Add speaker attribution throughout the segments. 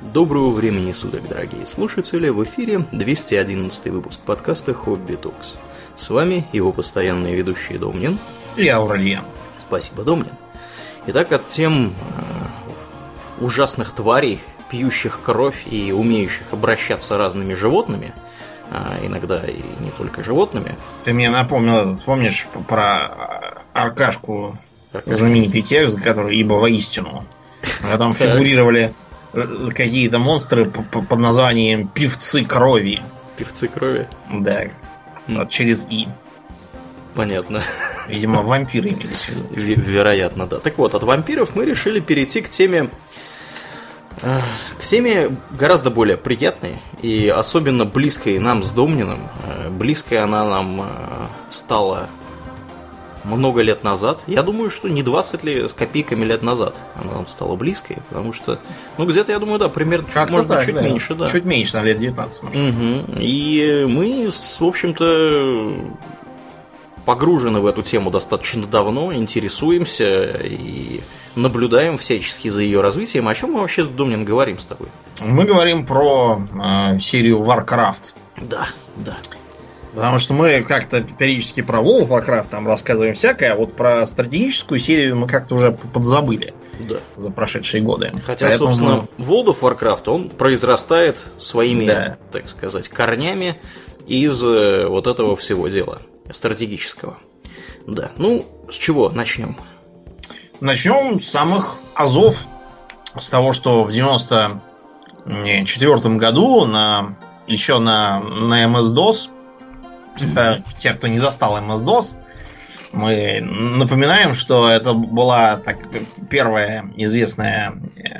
Speaker 1: Доброго времени суток, дорогие слушатели! В эфире 211 выпуск подкаста «Хобби Токс». С вами его постоянные ведущие Домнин
Speaker 2: и Аурельян.
Speaker 1: Спасибо, Домнин. Итак, от тем э, ужасных тварей, пьющих кровь и умеющих обращаться разными животными, а иногда и не только животными.
Speaker 2: Ты мне напомнил, помнишь про Аркашку, Аркашку. знаменитый текст, который «Ибо воистину». А там фигурировали какие-то монстры под названием певцы крови.
Speaker 1: Певцы крови?
Speaker 2: Да. Mm. Через И.
Speaker 1: Понятно.
Speaker 2: Видимо, вампиры имелись в
Speaker 1: виду. Вероятно, да. Так вот, от вампиров мы решили перейти к теме э, к теме гораздо более приятной и особенно близкой нам с Домнином. Э, близкой она нам э, стала много лет назад. Я думаю, что не 20 ли с копейками лет назад она нам стала близкой, потому что, ну, где-то, я думаю, да, примерно чуть, может так, быть, чуть да. меньше, да.
Speaker 2: Чуть меньше, на лет 19, может.
Speaker 1: Угу. И мы, в общем-то, погружены в эту тему достаточно давно, интересуемся и наблюдаем всячески за ее развитием. О чем мы вообще, Домнин, говорим с тобой?
Speaker 2: Мы говорим про э, серию Warcraft.
Speaker 1: Да, да.
Speaker 2: Потому что мы как-то периодически про World of Warcraft там рассказываем всякое, а вот про стратегическую серию мы как-то уже подзабыли
Speaker 1: да.
Speaker 2: за прошедшие годы.
Speaker 1: Хотя, Поэтому... собственно, World of Warcraft, он произрастает своими, да. так сказать, корнями из э, вот этого всего дела стратегического. Да. Ну, с чего начнем?
Speaker 2: Начнем с самых азов. С того, что в 94 году на еще на, на MS-DOS Э, те, кто не застал MS-DOS, мы напоминаем, что это была так, первая известная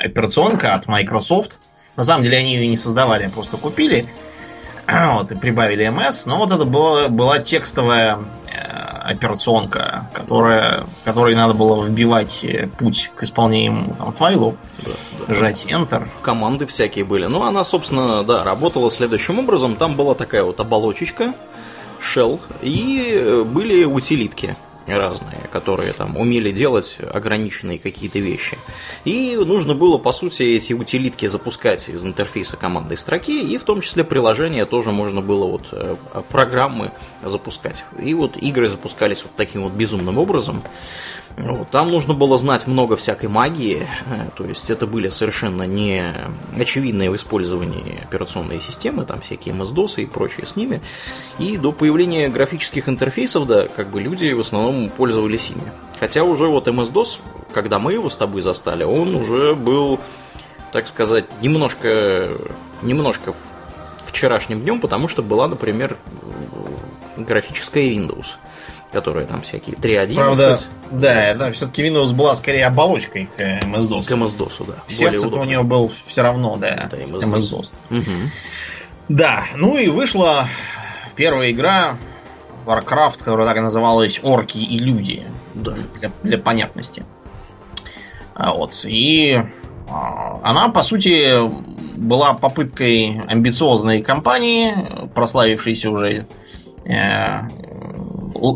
Speaker 2: операционка от Microsoft. На самом деле они ее не создавали, просто купили вот, и прибавили MS. Но вот это была, была текстовая э, операционка, которая, в которой надо было вбивать э, путь к исполнению там, файлу, да, да. жать Enter.
Speaker 1: Команды всякие были. Ну, она, собственно, да, работала следующим образом. Там была такая вот оболочечка, shell, и э, были утилитки разные, которые там умели делать ограниченные какие-то вещи. И нужно было, по сути, эти утилитки запускать из интерфейса командной строки, и в том числе приложения тоже можно было вот э, программы запускать. И вот игры запускались вот таким вот безумным образом. Вот, там нужно было знать много всякой магии, э, то есть это были совершенно не очевидные в использовании операционные системы, там всякие MS-DOS и прочее с ними. И до появления графических интерфейсов, да, как бы люди в основном пользовались ими. Хотя уже вот MS-DOS, когда мы его с тобой застали, он уже был, так сказать, немножко, немножко вчерашним днем, потому что была, например, графическая Windows которые там всякие 3.11. Правда,
Speaker 2: да, это все-таки Windows была скорее оболочкой к MS-DOS.
Speaker 1: К MS-DOS, да.
Speaker 2: Сердце у него был все равно, да, да MS-DOS. MS-DOS. Угу. Да, ну и вышла первая игра Warcraft, которая так и называлась Орки и Люди. Да. Для, для понятности. А вот. И а, она, по сути, была попыткой амбициозной компании, прославившейся уже э,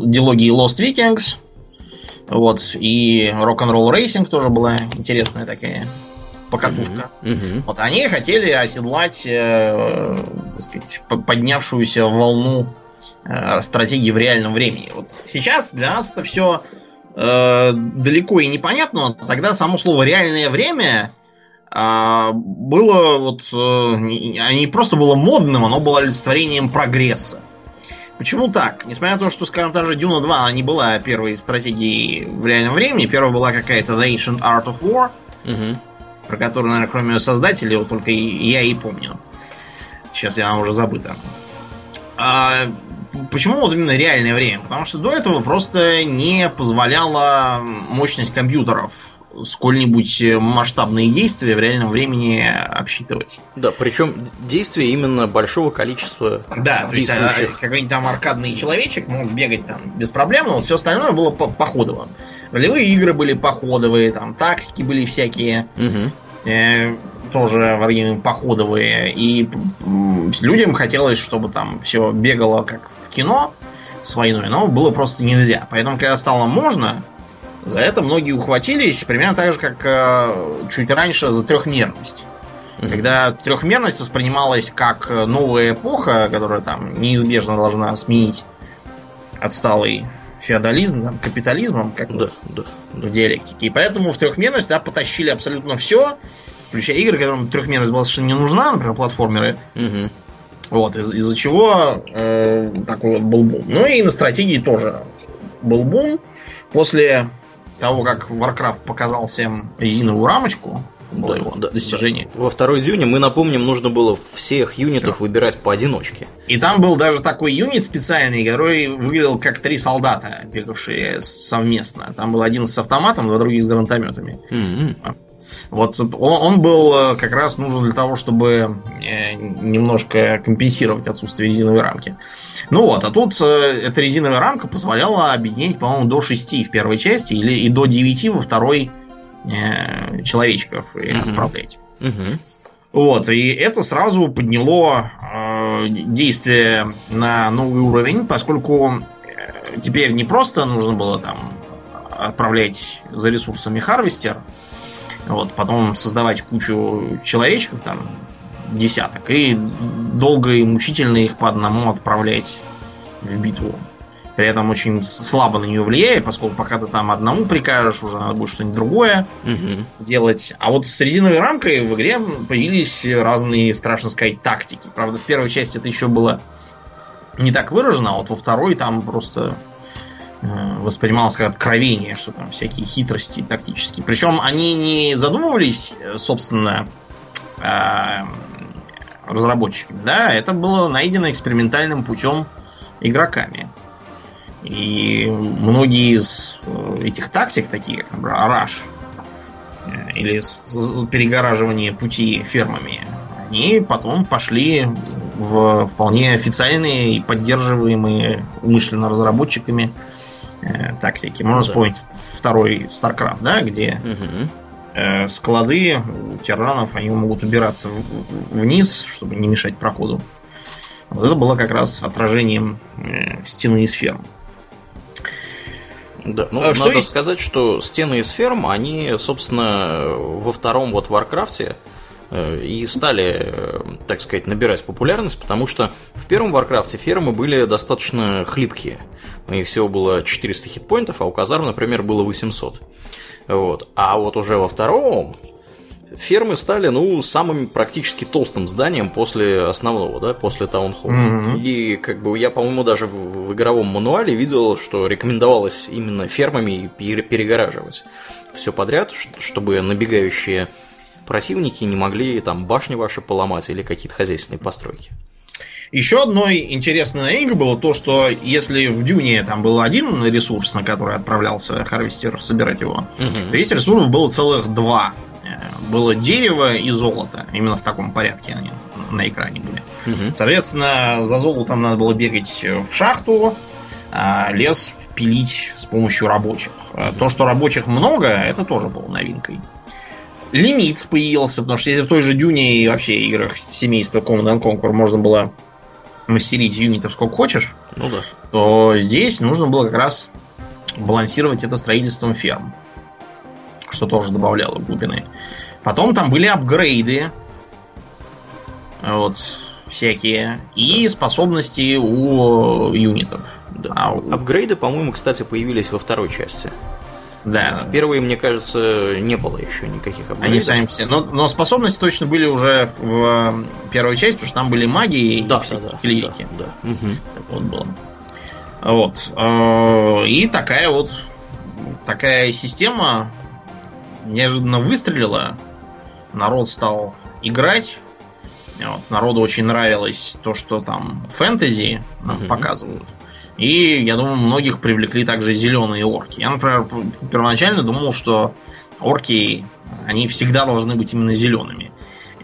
Speaker 2: дилогии Lost Vikings. Вот, и Rock'n'Roll Racing тоже была интересная такая покатушка. Mm-hmm. Mm-hmm. Вот они хотели оседлать, э, так сказать, поднявшуюся волну э, стратегии в реальном времени. Вот сейчас для нас это все э, далеко и непонятно. Тогда само слово реальное время э, было вот э, не просто было модным, оно было олицетворением прогресса. Почему так? Несмотря на то, что, скажем, та же Дюна 2, она не была первой стратегией в реальном времени. Первая была какая-то The Ancient Art of War, угу. про которую, наверное, кроме ее создателей, вот только я и помню. Сейчас я вам уже забыта. А, почему вот именно реальное время? Потому что до этого просто не позволяла мощность компьютеров сколь-нибудь э, масштабные действия в реальном времени обсчитывать.
Speaker 1: Да, причем действия именно большого количества
Speaker 2: Да, то есть а, какой-нибудь там аркадный человечек мог бегать там без проблем, но вот все остальное было по походово. Ролевые игры были походовые, там тактики были всякие. Угу. Э, тоже варьируемые походовые. И людям хотелось, чтобы там все бегало как в кино с войной, но было просто нельзя. Поэтому, когда стало можно, за это многие ухватились, примерно так же, как э, чуть раньше за трехмерность. Угу. Когда трехмерность воспринималась как новая эпоха, которая там неизбежно должна сменить отсталый феодализм, там, капитализмом, как да, да, да. в диалектике. И поэтому в трехмерность да, потащили абсолютно все, включая игры, которым трехмерность была совершенно не нужна, например, платформеры. Угу. Вот, из- из-за чего э, такой вот был бум. Ну и на стратегии тоже был бум. После того, как Warcraft показал всем резиновую рамочку, да, его да, достижение.
Speaker 1: Да. Во второй дюне, мы напомним, нужно было всех юнитов Все. выбирать поодиночке.
Speaker 2: И там был даже такой юнит специальный, который выглядел как три солдата, бегавшие совместно. Там был один с автоматом, два других с гранатометами. Mm-hmm. Вот он, он был э, как раз нужен для того, чтобы э, немножко компенсировать отсутствие резиновой рамки. Ну вот, а тут э, эта резиновая рамка позволяла объединить, по-моему, до 6 в первой части или и до 9 во второй э, человечков и угу. отправлять. Угу. Вот, и это сразу подняло э, действие на новый уровень, поскольку теперь не просто нужно было там отправлять за ресурсами harvester, вот, потом создавать кучу человечков, там, десяток, и долго и мучительно их по одному отправлять в битву. При этом очень слабо на нее влияет, поскольку пока ты там одному прикажешь, уже надо будет что-нибудь другое угу. делать. А вот с резиновой рамкой в игре появились разные, страшно сказать, тактики. Правда, в первой части это еще было не так выражено, а вот во второй там просто воспринималось как откровение, что там всякие хитрости тактические. Причем они не задумывались, э, собственно, э, разработчиками, да, это было найдено экспериментальным путем игроками. И многие из этих тактик, такие как, например, Араш, или перегораживание пути фермами, они потом пошли в вполне официальные и поддерживаемые умышленно разработчиками э, тактики. Можно ну, вспомнить второй StarCraft, да, где угу. э, склады у терранов, они могут убираться вниз, чтобы не мешать проходу. Вот это было как раз отражением э, стены из ферм.
Speaker 1: Да, ну, а, надо есть? сказать, что стены из ферм, они, собственно, во втором вот Варкрафте Э, и стали, э, так сказать, набирать популярность, потому что в первом Варкрафте фермы были достаточно хлипкие. У них всего было 400 хитпоинтов, а у казарм, например, было 800. Вот. А вот уже во втором фермы стали, ну, самым практически толстым зданием после основного, да, после таунхолла. Mm-hmm. И, как бы, я, по-моему, даже в, в игровом мануале видел, что рекомендовалось именно фермами перегораживать все подряд, чтобы набегающие противники не могли там башни ваши поломать или какие-то хозяйственные постройки.
Speaker 2: Еще одной интересной новинкой было то, что если в Дюне там был один ресурс, на который отправлялся Харвестер собирать его, угу. то есть ресурсов было целых два. Э, было дерево и золото. Именно в таком порядке они на экране были. Угу. Соответственно, за золотом надо было бегать в шахту, а лес пилить с помощью рабочих. То, что рабочих много, это тоже было новинкой лимит появился, потому что если в той же Дюне и вообще играх семейства Command Conquer можно было мастерить юнитов сколько хочешь, ну да. то здесь нужно было как раз балансировать это строительством ферм, что тоже добавляло глубины. Потом там были апгрейды, вот всякие, и способности у юнитов.
Speaker 1: Да. А у... Апгрейды, по-моему, кстати, появились во второй части.
Speaker 2: Да.
Speaker 1: В первые, мне кажется, не было еще никаких апгрейдов.
Speaker 2: Они сами все. Но, но способности точно были уже в первой части, потому что там были маги
Speaker 1: да, и да, да, клирики. Да, да. Угу.
Speaker 2: Это вот было. Вот. Э, и такая вот такая система неожиданно выстрелила. Народ стал играть. Вот. Народу очень нравилось то, что там фэнтези нам угу. показывают. И, я думаю, многих привлекли также зеленые орки. Я, например, первоначально думал, что орки, они всегда должны быть именно зелеными.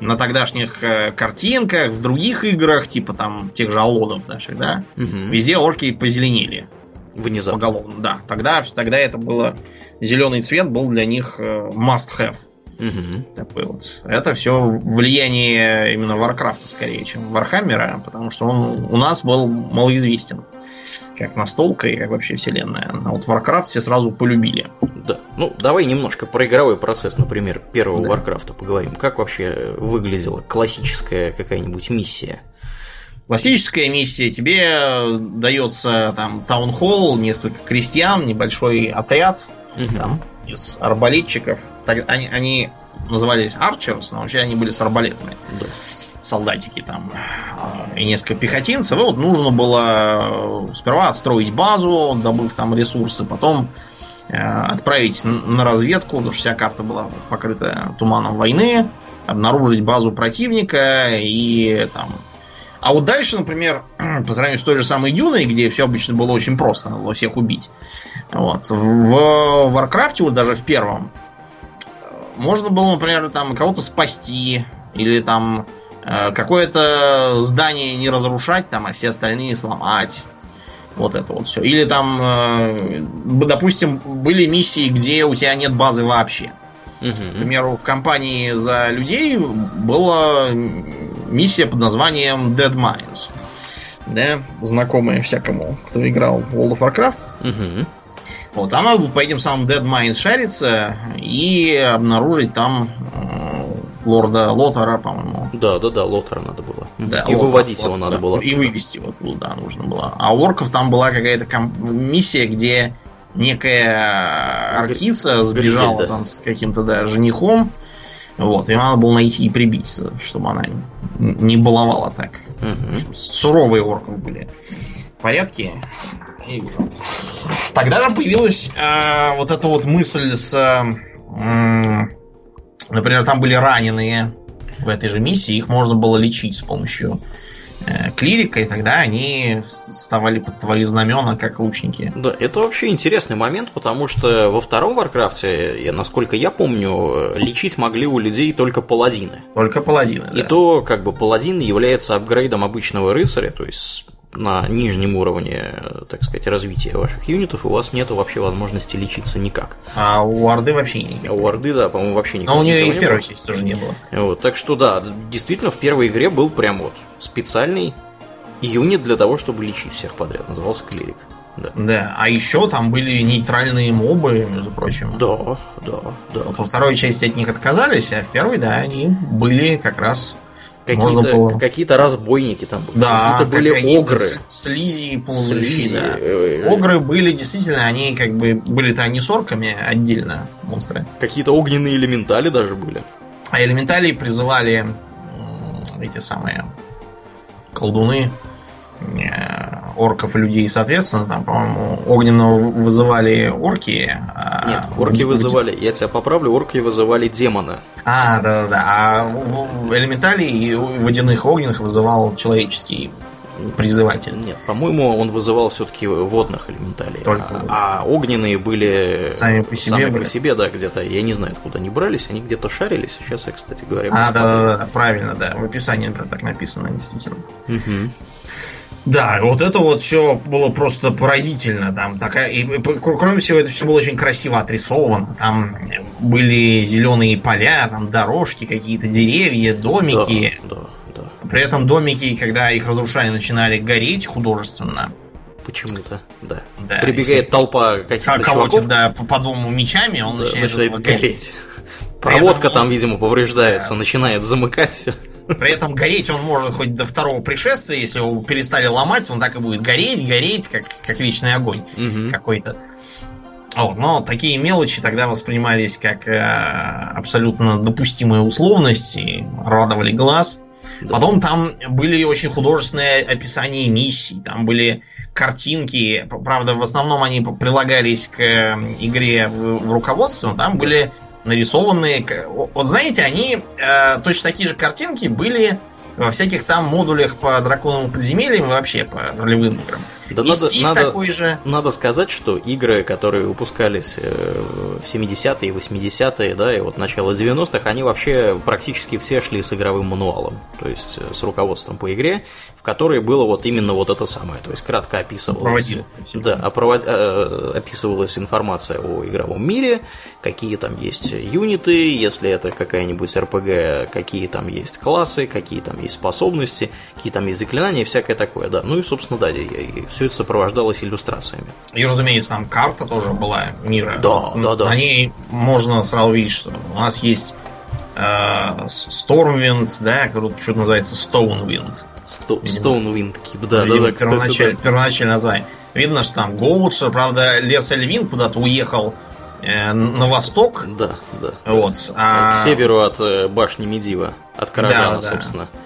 Speaker 2: На тогдашних э, картинках, в других играх, типа там тех же аллодов наших, да, угу. везде орки позеленели.
Speaker 1: Внезапно.
Speaker 2: Поголовно, да. Тогда, тогда это было... Зеленый цвет был для них э, must have. Угу. Такой вот. Это все влияние именно Варкрафта скорее, чем Вархаммера, потому что он у нас был малоизвестен как настолка и как вообще вселенная. А вот Warcraft все сразу полюбили.
Speaker 1: Да. Ну, давай немножко про игровой процесс, например, первого да. Warcraft поговорим. Как вообще выглядела классическая какая-нибудь миссия?
Speaker 2: Классическая миссия, тебе дается там таунхолл, несколько крестьян, небольшой отряд угу. там, из арбалетчиков. Так, они, они назывались Archers, но вообще они были с арбалетами. Да. Солдатики там и несколько пехотинцев. И вот нужно было сперва отстроить базу, добыв там ресурсы, потом э, отправить на разведку, потому что вся карта была покрыта туманом войны, обнаружить базу противника и там а вот дальше, например, по сравнению с той же самой Дюной, где все обычно было очень просто, надо было всех убить. Вот. В Варкрафте, вот даже в первом, можно было, например, там кого-то спасти, или там э, какое-то здание не разрушать, там, а все остальные сломать. Вот это вот все. Или там, э, допустим, были миссии, где у тебя нет базы вообще. Угу. К примеру, в компании за людей была миссия под названием Dead Mines. Да, знакомая всякому, кто играл в World of Warcraft. Угу. Вот, а надо было по этим самым Dead Mines шариться и обнаружить там э, лорда Лотара, по-моему.
Speaker 1: Да, да, да, Лотара надо было.
Speaker 2: Да,
Speaker 1: и Лотар, выводить Лотар, его надо было.
Speaker 2: И вывести его, да, нужно было. А у орков там была какая-то миссия, где некая аркица сбежала Гризель, да. там с каким-то да, женихом. Вот, и надо было найти и прибить, чтобы она не баловала так. Угу. Суровые орков были порядки. И Тогда же появилась э, вот эта вот мысль с... Э, например, там были раненые в этой же миссии, их можно было лечить с помощью Э, клирика, и тогда они вставали под твои знамена, как лучники.
Speaker 1: Да, это вообще интересный момент, потому что во втором Варкрафте, насколько я помню, лечить могли у людей только паладины.
Speaker 2: Только паладины,
Speaker 1: И да. то, как бы, паладин является апгрейдом обычного рыцаря, то есть на нижнем уровне, так сказать, развития ваших юнитов, у вас нет вообще возможности лечиться никак.
Speaker 2: А у Орды вообще никак. А
Speaker 1: у Орды, да, по-моему, вообще никак.
Speaker 2: Но у нее и в первой части тоже не было.
Speaker 1: Вот, так что да, действительно, в первой игре был прям вот специальный юнит для того, чтобы лечить всех подряд. Назывался клирик.
Speaker 2: Да. да, а еще там были нейтральные мобы, между прочим.
Speaker 1: Да, да, да.
Speaker 2: Вот во второй части от них отказались, а в первой, да, они были как раз
Speaker 1: Какие-то, было... какие-то разбойники там
Speaker 2: были. Да, какие-то были какие огры. Слизи и полузлющи, да. Огры были действительно, они как бы были-то они с орками отдельно монстры.
Speaker 1: Какие-то огненные элементали даже были.
Speaker 2: А элементали призывали эти самые колдуны орков и людей, соответственно, там, по-моему, огненного вызывали орки.
Speaker 1: А Нет, орки вызывали, я тебя поправлю, орки вызывали демона.
Speaker 2: А, да-да-да. А элементалей и водяных огненных вызывал человеческий призыватель.
Speaker 1: Нет, по-моему, он вызывал все-таки водных элементалей. Только а, а огненные были
Speaker 2: сами по себе,
Speaker 1: сами по себе да, где-то. Я не знаю, откуда они брались, они где-то шарились. Сейчас я, кстати говоря,
Speaker 2: А, да, да, да, правильно, да. В описании, например, так написано, действительно. Угу. Да, вот это вот все было просто поразительно. Там такая, и, кроме всего, это все было очень красиво отрисовано. Там были зеленые поля, там дорожки, какие-то деревья, домики. Да, да, да. При этом домики, когда их разрушали, начинали гореть художественно.
Speaker 1: Почему-то, да. да Прибегает толпа каких-то
Speaker 2: Колотит, да, по, по дому мечами, он да, начинает,
Speaker 1: начинает гореть. Проводка там, видимо, повреждается, да. начинает замыкать все.
Speaker 2: При этом гореть он может хоть до второго пришествия, если его перестали ломать, он так и будет гореть, гореть, как, как вечный огонь угу. какой-то. Вот, но такие мелочи тогда воспринимались как э, абсолютно допустимые условности, радовали глаз. Да. Потом там были очень художественные описания миссий, там были картинки, правда, в основном они прилагались к э, игре в, в руководстве, но там были нарисованные. Вот знаете, они э, точно такие же картинки были во всяких там модулях по драконовым подземельям и вообще по ролевым играм.
Speaker 1: Да и надо, надо, такой же. Надо сказать, что игры, которые выпускались э, в 70-е, 80-е, да, и вот начало 90-х, они вообще практически все шли с игровым мануалом, то есть э, с руководством по игре, в которой было вот именно вот это самое, то есть кратко описывалось, да, опровод, э, описывалась информация о игровом мире, какие там есть юниты, если это какая-нибудь РПГ, какие там есть классы, какие там есть способности, какие там есть заклинания и всякое такое, да. Ну и, собственно, да, все это сопровождалось иллюстрациями.
Speaker 2: И, разумеется, там карта тоже была мира.
Speaker 1: Да, да, да.
Speaker 2: На ней можно сразу видеть, что у нас есть э, Stormwind, да, который почему-то называется Stonewind.
Speaker 1: Сто, Stonewind Keep, да,
Speaker 2: да,
Speaker 1: да,
Speaker 2: первоначаль, да. Первоначальное название. Видно, что там Голдшир, правда, Лес Эльвин куда-то уехал э, на восток.
Speaker 1: Да, да.
Speaker 2: Вот.
Speaker 1: А... К северу от э, башни Медива, от Карагана, да, собственно.
Speaker 2: Да.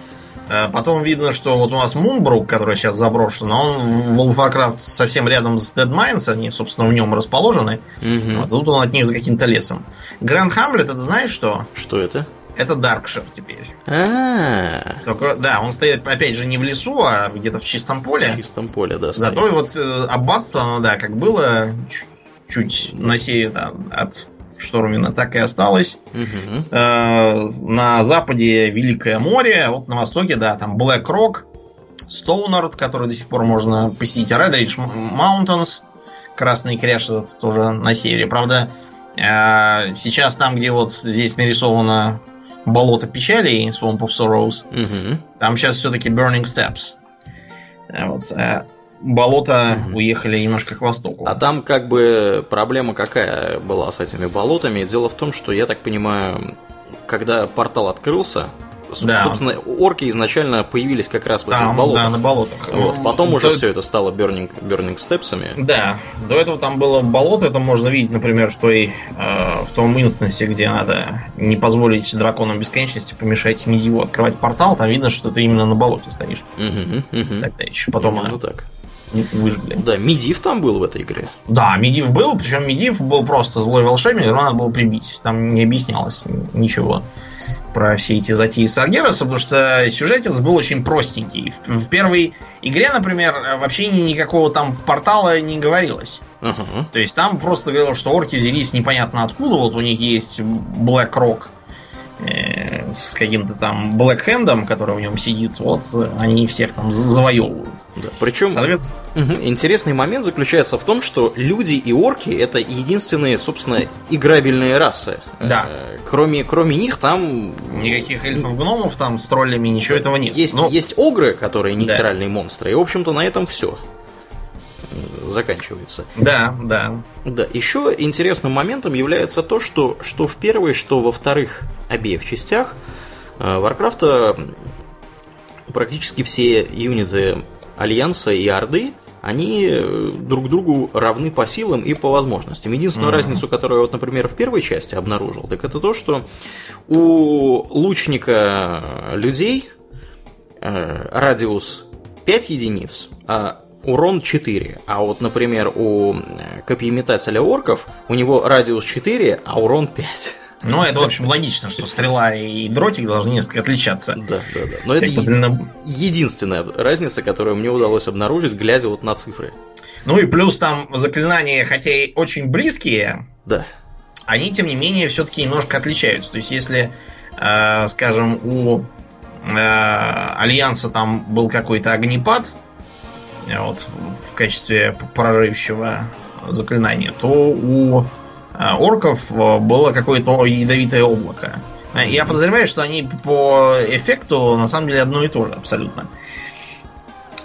Speaker 2: Потом видно, что вот у нас Мунбрук, который сейчас заброшен, он в Wolfcraft совсем рядом с Dead Mines, они, собственно, в нем расположены. Угу. Вот тут он от них за каким-то лесом. Гранд Хамлет, это знаешь что?
Speaker 1: Что это?
Speaker 2: Это Даркшир теперь.
Speaker 1: А.
Speaker 2: Только, да, он стоит, опять же, не в лесу, а где-то в чистом поле.
Speaker 1: В чистом поле, да.
Speaker 2: Зато и вот э, аббатство, ну да, как было чуть на север от Штормвинда, так и осталось. Угу. Э, на западе Великое море, вот на востоке, да, там Blackrock, Stonard, который до сих пор можно посетить, Redridge Mountains, Красный Кряж тоже на севере. Правда, э, сейчас там, где вот здесь нарисовано болото печали, Swamp of Sorrows, угу. там сейчас все-таки Burning Steps. Э, вот. Болота угу. уехали немножко к востоку.
Speaker 1: А там как бы проблема какая была с этими болотами? Дело в том, что, я так понимаю, когда портал открылся, да. Собственно, орки изначально появились как раз в этих там, болотах.
Speaker 2: Да, на болотах.
Speaker 1: Вот. Потом То... уже все это стало burning, burning степсами.
Speaker 2: Да. До этого там было болото, это можно видеть, например, в, той, э, в том инстансе, где надо не позволить драконам бесконечности помешать Медиву открывать портал, там видно, что ты именно на болоте стоишь. Угу, угу. Тогда еще потом...
Speaker 1: Ну, так
Speaker 2: выжгли.
Speaker 1: Да, Медив там был в этой игре.
Speaker 2: Да, Медив был, причем Медив был просто злой волшебник, его надо было прибить. Там не объяснялось ничего про все эти затеи Саргераса, потому что сюжетец был очень простенький. В, в первой игре, например, вообще никакого там портала не говорилось. Uh-huh. То есть там просто говорилось, что орки взялись непонятно откуда, вот у них есть Black Rock, Э, с каким-то там Блэкхендом, который в нем сидит, вот они всех там завоевывают.
Speaker 1: Да, причем Соответственно... угу, интересный момент заключается в том, что люди и орки это единственные, собственно, играбельные расы.
Speaker 2: Да.
Speaker 1: Э, кроме, кроме них там...
Speaker 2: Никаких эльфов-гномов там с троллями, ничего этого нет.
Speaker 1: Есть, Но... есть огры, которые нейтральные да. монстры, и, в общем-то, на этом все заканчивается.
Speaker 2: Да, да.
Speaker 1: Да, еще интересным моментом является то, что, что в первой, что во вторых обеих частях Варкрафта э, практически все юниты Альянса и Орды они э, друг другу равны по силам и по возможностям. Единственную mm-hmm. разницу, которую, вот, например, в первой части обнаружил, так это то, что у лучника людей э, радиус 5 единиц, а урон 4. А вот, например, у э, копьеметателя орков у него радиус 4, а урон 5.
Speaker 2: Ну, это, в общем, логично, что стрела и дротик должны несколько отличаться.
Speaker 1: Да, да, да. Но это единственная разница, которую мне удалось обнаружить, глядя вот на цифры.
Speaker 2: Ну и плюс там заклинания, хотя и очень близкие,
Speaker 1: да.
Speaker 2: они, тем не менее, все-таки немножко отличаются. То есть, если, э, скажем, у э, Альянса там был какой-то огнепад, вот, в качестве поражающего заклинания, то у а, орков э, было какое-то ядовитое облако. Я подозреваю, что они по эффекту на самом деле одно и то же абсолютно.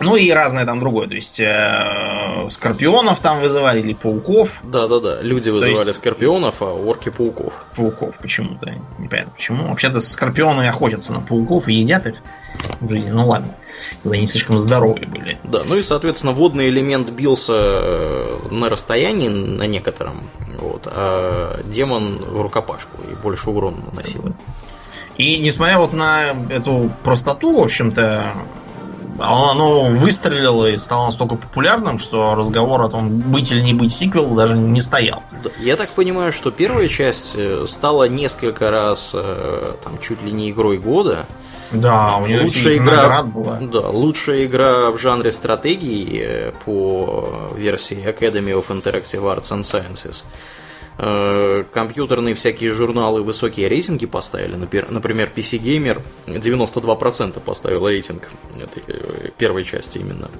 Speaker 2: Ну и разное там другое. То есть э, скорпионов там вызывали или пауков.
Speaker 1: Да-да-да. Люди вызывали есть... скорпионов, а орки пауков.
Speaker 2: Пауков почему-то. Непонятно почему. Вообще-то скорпионы охотятся на пауков и едят их в жизни. Ну ладно. Тогда они слишком здоровые были.
Speaker 1: Да, ну и, соответственно, водный элемент бился э, на расстоянии на некотором. Вот, а демон в рукопашку и больше урона наносил.
Speaker 2: И несмотря вот на эту простоту, в общем-то, оно выстрелило и стало настолько популярным, что разговор о том, быть или не быть сиквел даже не стоял.
Speaker 1: Я так понимаю, что первая часть э, стала несколько раз э, там чуть ли не игрой года.
Speaker 2: Да, у нее
Speaker 1: лучшая игра была. Да, лучшая игра в жанре стратегии э, по версии Academy of Interactive Arts and Sciences. Э, компьютерные всякие журналы высокие рейтинги поставили. Например, PC Gamer 92% поставил рейтинг этой э, первой части именно.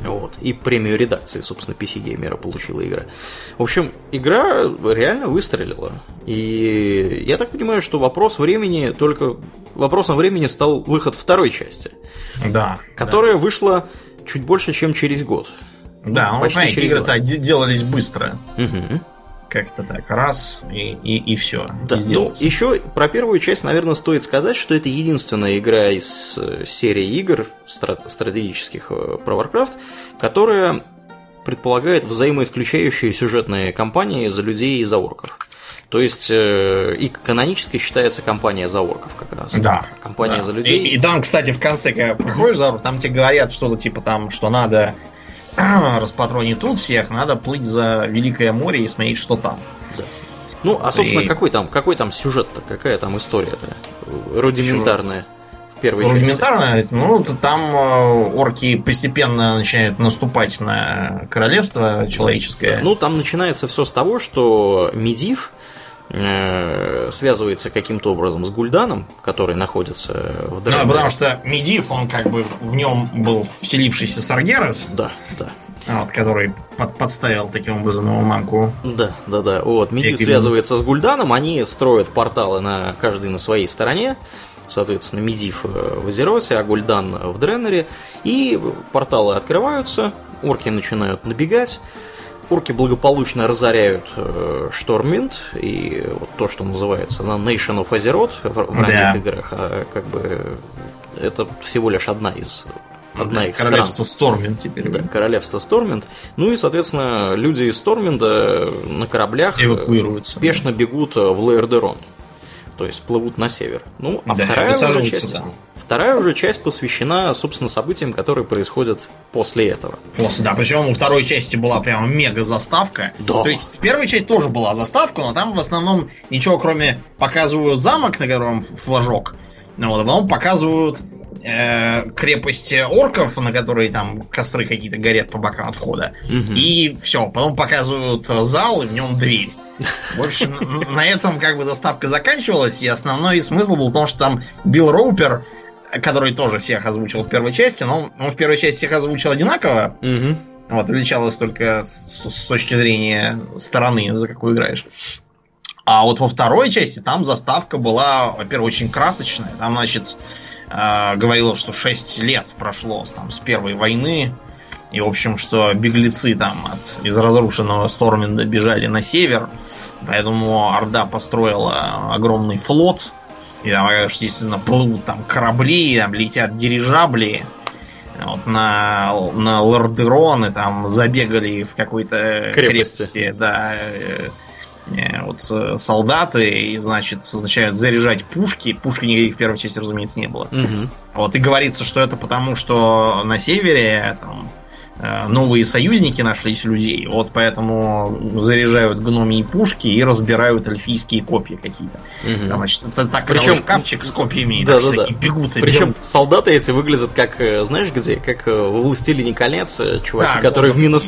Speaker 1: Вот. И премию редакции, собственно, PC Gamer получила игра. В общем, игра реально выстрелила. И я так понимаю, что вопрос времени только... Вопросом времени стал выход второй части.
Speaker 2: Да.
Speaker 1: Которая
Speaker 2: да.
Speaker 1: вышла чуть больше, чем через год.
Speaker 2: Да, ну, понимаете, игры-то делались быстро. Угу. Как-то так, раз и, и, и все.
Speaker 1: Да, ну, еще про первую часть, наверное, стоит сказать, что это единственная игра из э, серии игр стратегических э, про Warcraft, которая предполагает взаимоисключающие сюжетные кампании за людей и за орков. То есть э, и канонической считается компания за орков как раз.
Speaker 2: Да.
Speaker 1: Компания
Speaker 2: да.
Speaker 1: за людей.
Speaker 2: И, и там, кстати, в конце, когда проходишь за орков, там тебе говорят что-то типа там, что надо распатронив тут всех, надо плыть за Великое море и смотреть, что там. Да.
Speaker 1: Ну, а собственно, и... какой там, какой там сюжет-то, какая там история-то? Рудиментарная. Сюжет. В первой
Speaker 2: Рудиментарная, части. ну, там э, орки постепенно начинают наступать на королевство человеческое.
Speaker 1: Ну, там начинается все с того, что Медив, связывается каким-то образом с Гульданом, который находится в
Speaker 2: Дреноре. Ну, потому что Медив, он как бы в нем был вселившийся Саргерас.
Speaker 1: Да, да.
Speaker 2: Вот, который под, подставил таким образом его мамку.
Speaker 1: Да, да, да. Вот, Медив связывается с Гульданом, они строят порталы на каждый на своей стороне. Соответственно, Медив э, в Азероте, а Гульдан в Дреноре. И порталы открываются, орки начинают набегать. Орки благополучно разоряют э, Штормвинд и вот то, что называется на Nation of Azeroth в, в ранних да. играх, а как бы это всего лишь одна из одна
Speaker 2: их Королевство стран. Сторминд теперь.
Speaker 1: Да, королевство Сторминд. Ну и, соответственно, люди из Сторминда на кораблях эвакуируются. спешно бегут в Лейердерон. То есть плывут на север. Ну, а да, вторая уже часть, да. Вторая уже часть посвящена, собственно, событиям, которые происходят после этого.
Speaker 2: После, да, причем у второй части была прямо мега заставка. Да. То есть в первой части тоже была заставка, но там в основном ничего, кроме показывают замок, на котором флажок, ну, вот, а потом показывают э, крепость орков, на которой там костры какие-то горят по бокам от входа. Угу. И все, потом показывают зал, и в нем дверь. Больше на этом как бы заставка заканчивалась, и основной смысл был в том, что там Билл Роупер который тоже всех озвучил в первой части, но он в первой части всех озвучил одинаково. Угу. Вот, отличалось только с, с точки зрения стороны, за какую играешь. А вот во второй части там заставка была, во-первых, очень красочная. Там, значит, э, говорило, что 6 лет прошло там, с первой войны. И, в общем, что беглецы там от, из разрушенного Сторминда бежали на север. Поэтому Орда построила огромный флот и там, действительно плывут там корабли, там летят дирижабли. Вот на, на Лордероны там забегали в какой-то крепости. крепости да, э, э, вот э, солдаты, и, значит, означают заряжать пушки. Пушки никаких в первой части, разумеется, не было. Угу. Вот, и говорится, что это потому, что на севере там новые союзники нашлись людей, вот поэтому заряжают гномии пушки и разбирают эльфийские копья какие-то. Угу. Там, значит, это так Причем шкафчик с копьями, да, да, да. бегут и
Speaker 1: Причем бегут. солдаты эти выглядят как, э, знаешь где, как э, в «Властелине колец», чуваки, да, которые в Минос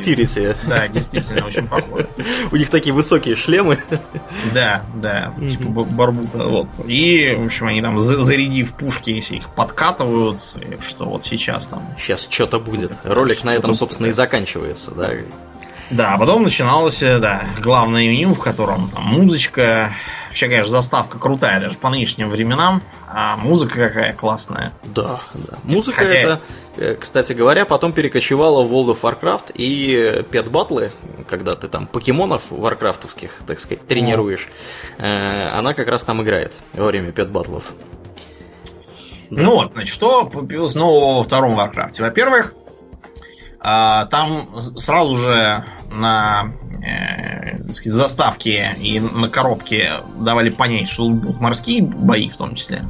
Speaker 2: Да, действительно, очень похоже.
Speaker 1: У них такие высокие шлемы.
Speaker 2: Да, да, типа барбута, вот. И, в общем, они там, зарядив пушки, если их подкатывают, что вот сейчас там...
Speaker 1: Сейчас что-то будет. Ролик на этом собственно, и заканчивается, да.
Speaker 2: Да, а потом начиналось, э, да, главное меню, в котором там музычка. Вообще, конечно, заставка крутая, даже по нынешним временам. А музыка какая классная.
Speaker 1: Да, да. Музыка Хотя... это, э, кстати говоря, потом перекочевала в World of Warcraft и pet battle ы, когда ты там покемонов варкрафтовских, так сказать, тренируешь. Э, она как раз там играет во время pet battle ов.
Speaker 2: Да. Ну вот, значит, что появилось нового во втором Варкрафте? Во-первых, там сразу же на э, сказать, заставке и на коробке давали понять, что будут морские бои в том числе.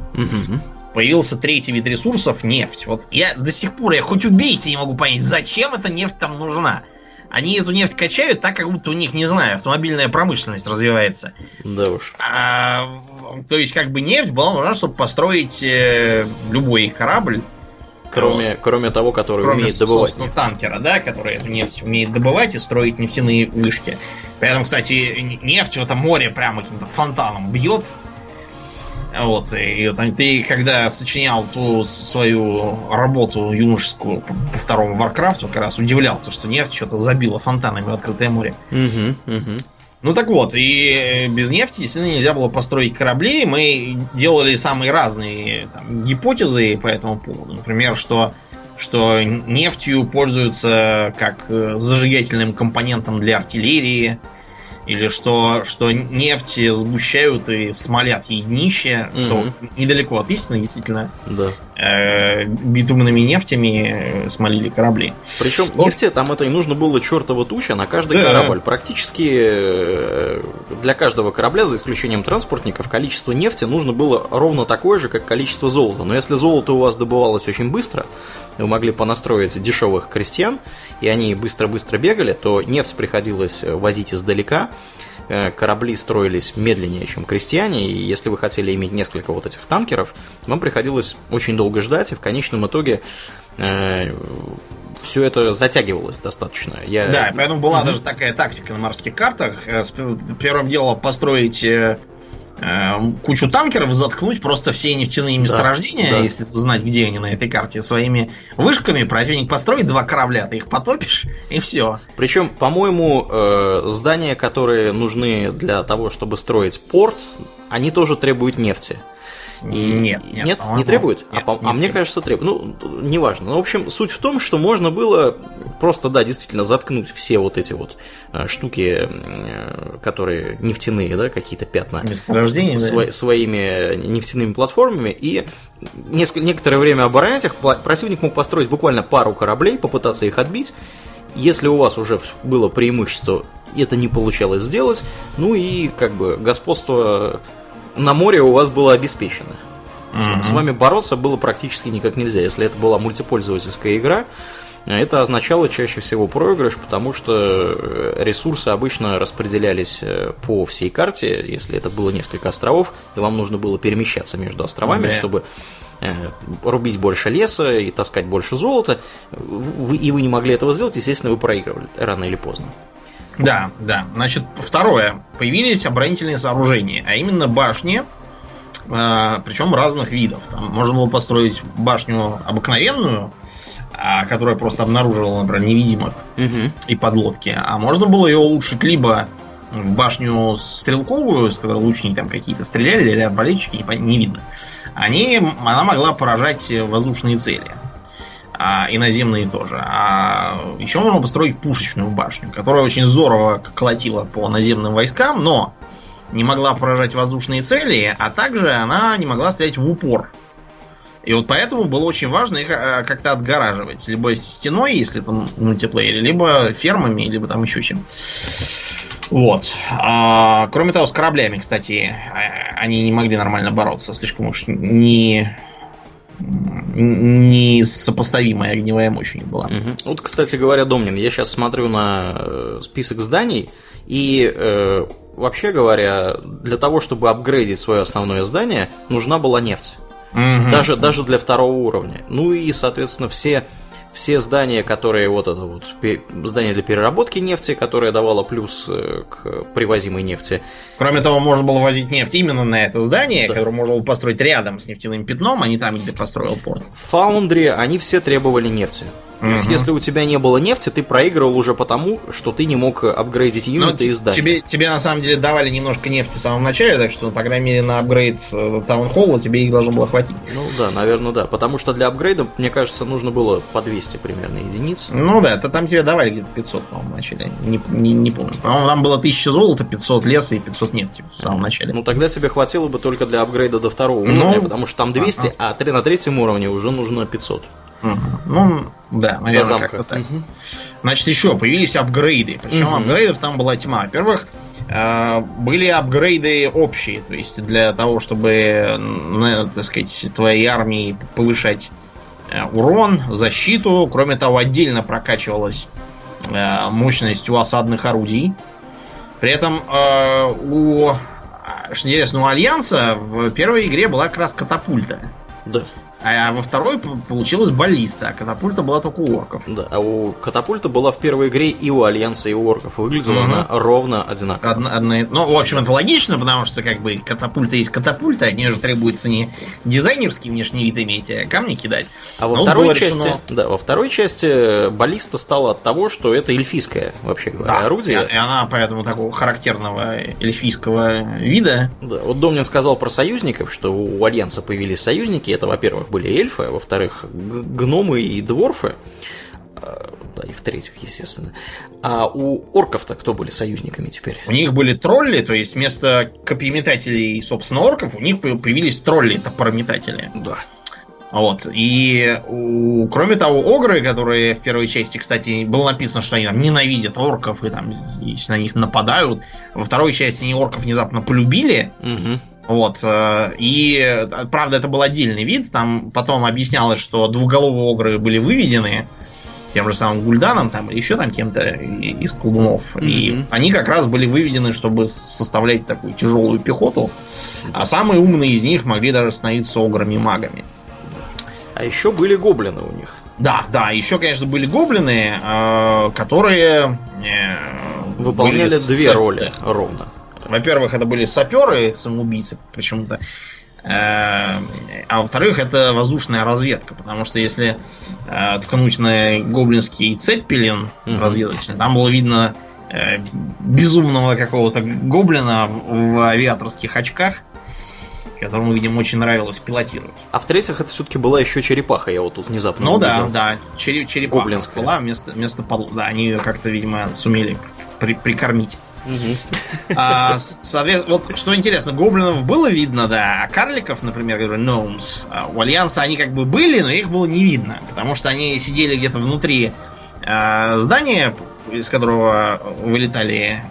Speaker 2: Появился третий вид ресурсов нефть. Вот я до сих пор, я хоть убейте, не могу понять, зачем эта нефть там нужна. Они эту нефть качают так, как будто у них, не знаю, автомобильная промышленность развивается.
Speaker 1: Да уж.
Speaker 2: А, то есть, как бы нефть была нужна, чтобы построить э, любой корабль
Speaker 1: Кроме, вот. кроме того, который кроме, умеет добывать
Speaker 2: нефть. танкера, да, который эту нефть умеет добывать и строить нефтяные вышки. Поэтому, кстати, нефть в этом море прямо каким-то фонтаном бьет. Вот, и, и там, ты когда сочинял ту свою работу юношескую по второму Варкрафту, как раз удивлялся, что нефть что-то забила фонтанами в открытое море. Угу, угу. Ну так вот, и без нефти действительно нельзя было построить корабли. Мы делали самые разные там, гипотезы по этому поводу. Например, что что нефтью пользуются как э, зажигательным компонентом для артиллерии, или что, что нефть сгущают и смолят ей днище, mm-hmm. что недалеко от истины, действительно.
Speaker 1: Да.
Speaker 2: Э, битумными нефтями смолили корабли.
Speaker 1: Причем вот. нефти там это и нужно было чертова туча на каждый да. корабль. Практически э, для каждого корабля, за исключением транспортников, количество нефти нужно было ровно такое же, как количество золота. Но если золото у вас добывалось очень быстро, вы могли понастроить дешевых крестьян, и они быстро-быстро бегали, то нефть приходилось возить издалека, э, корабли строились медленнее, чем крестьяне, и если вы хотели иметь несколько вот этих танкеров, вам приходилось очень долго ждать, и в конечном итоге э, все это затягивалось достаточно.
Speaker 2: Я... Да, поэтому была mm-hmm. даже такая тактика на морских картах. Э, первым делом построить э, кучу танкеров заткнуть просто все нефтяные месторождения, да, да. если знать, где они на этой карте, своими вышками. Противник построит два корабля, ты их потопишь, и все.
Speaker 1: Причем, по-моему, э, здания, которые нужны для того, чтобы строить порт, они тоже требуют нефти.
Speaker 2: Нет,
Speaker 1: нет, нет не требует? Нет, а, а мне кажется, требует. Ну, неважно. Ну, в общем, суть в том, что можно было просто, да, действительно заткнуть все вот эти вот э, штуки, э, которые нефтяные, да, какие-то пятна.
Speaker 2: Месторождения, сво-
Speaker 1: да. Своими нефтяными платформами и несколько, некоторое время оборонять их. Противник мог построить буквально пару кораблей, попытаться их отбить. Если у вас уже было преимущество, это не получалось сделать, ну и как бы господство на море у вас было обеспечено. Mm-hmm. С вами бороться было практически никак нельзя. Если это была мультипользовательская игра, это означало чаще всего проигрыш, потому что э, ресурсы обычно распределялись э, по всей карте, если это было несколько островов, и вам нужно было перемещаться между островами, да. чтобы э, рубить больше леса и таскать больше золота, и вы не могли этого сделать, естественно, вы проигрывали рано или поздно.
Speaker 2: Да, да. Значит, второе. Появились оборонительные сооружения, а именно башни, э, причем разных видов. Там можно было построить башню обыкновенную, э, которая просто обнаруживала, например, невидимок угу. и подлодки. А можно было ее улучшить либо в башню стрелковую, с которой лучники там какие-то стреляли, или арбалетчики, не, не видно. Они, она могла поражать воздушные цели а, и наземные тоже. А еще можно построить пушечную башню, которая очень здорово колотила по наземным войскам, но не могла поражать воздушные цели, а также она не могла стрелять в упор. И вот поэтому было очень важно их а, как-то отгораживать. Либо стеной, если там мультиплеере, либо фермами, либо там еще чем. Вот. А, кроме того, с кораблями, кстати, а, они не могли нормально бороться. Слишком уж не несопоставимая огневая мощь у них была.
Speaker 1: Угу. Вот, кстати говоря, Домнин, я сейчас смотрю на э, список зданий, и э, вообще говоря, для того, чтобы апгрейдить свое основное здание, нужна была нефть. Угу. Даже, даже для второго уровня. Ну и, соответственно, все все здания, которые вот это вот здание для переработки нефти, которое давало плюс э, к привозимой нефти.
Speaker 2: Кроме того, можно было возить нефть именно на это здание, да. которое можно было построить рядом с нефтяным пятном, а не там, где построил порт.
Speaker 1: Фаундри, они все требовали нефти. То есть, если у тебя не было нефти, ты проигрывал уже потому, что ты не мог апгрейдить ну, юниты и здания.
Speaker 2: Тебе, тебе на самом деле давали немножко нефти в самом начале, так что, по крайней мере, на апгрейд э, таунхолла тебе их должно было хватить.
Speaker 1: Ну да, наверное, да. Потому что для апгрейда, мне кажется, нужно было по 200 примерно единиц.
Speaker 2: Ну да, это там тебе давали где-то 500, по-моему, в начале. Не, не, не помню. По-моему, там было 1000 золота, 500 леса и 500 нефти в самом начале.
Speaker 1: Ну тогда тебе хватило бы только для апгрейда до второго ну, уровня, потому что там 200, ага. а на третьем уровне уже нужно 500.
Speaker 2: Угу. Ну, да, наверное, как-то так. Угу. Значит, еще появились апгрейды. Причем угу. апгрейдов там была тьма. Во-первых, э, были апгрейды общие, то есть для того, чтобы, так сказать, твоей армии повышать э, урон, защиту. Кроме того, отдельно прокачивалась э, мощность у осадных орудий. При этом у что интересно, у Альянса в первой игре была как раз катапульта.
Speaker 1: Да.
Speaker 2: А во второй получилась баллиста, а катапульта была только у орков.
Speaker 1: Да, а у катапульта была в первой игре и у Альянса, и у орков. Выглядела угу. она ровно одинаково.
Speaker 2: Одна, одна, ну, в общем, это логично, потому что как бы катапульта есть катапульта, от нее же требуется не дизайнерский внешний вид иметь, а камни кидать.
Speaker 1: А во второй части, решено... да, во второй части баллиста стала от того, что это эльфийское, вообще говоря, да, орудие.
Speaker 2: И, и она поэтому такого характерного эльфийского вида.
Speaker 1: Да, вот Домнин сказал про союзников, что у Альянса появились союзники, это во-первых. Были эльфы, а во-вторых, гномы и дворфы. А, да, и в-третьих, естественно. А у орков-то кто были союзниками теперь?
Speaker 2: У них были тролли, то есть вместо копьеметателей, собственно, орков, у них появились тролли, топорометатели.
Speaker 1: Да.
Speaker 2: Вот. И у, кроме того, огры, которые в первой части, кстати, было написано, что они там ненавидят орков и там если на них нападают. Во второй части они орков внезапно полюбили. Угу. Вот. Э, и правда, это был отдельный вид. Там потом объяснялось, что двуголовые огры были выведены тем же самым Гульданом там, или еще там кем-то из колдунов. Mm-hmm. И они как раз были выведены, чтобы составлять такую тяжелую пехоту. А самые умные из них могли даже становиться ограми-магами.
Speaker 1: А еще были гоблины у них.
Speaker 2: Да, да, еще, конечно, были гоблины, э, которые э,
Speaker 1: выполняли две роли ровно.
Speaker 2: Во-первых, это были саперы, самоубийцы почему-то. Э, а во-вторых, это воздушная разведка, потому что если э, ткнуть на гоблинский цеппелин mm-hmm. разведывательный, там было видно э, безумного какого-то гоблина в, в авиаторских очках, которому, видимо, очень нравилось пилотировать.
Speaker 1: А в-третьих, это все-таки была еще черепаха, я вот тут внезапно
Speaker 2: Ну увидел. да, да, череп, черепаха Гоблинская. была вместо, вместо да, они ее как-то, видимо, сумели при, прикормить. А, соответственно, вот что интересно, гоблинов было видно, да, а карликов, например, gnomes, а, у Альянса они как бы были, но их было не видно, потому что они сидели где-то внутри а, здания, из которого вылетали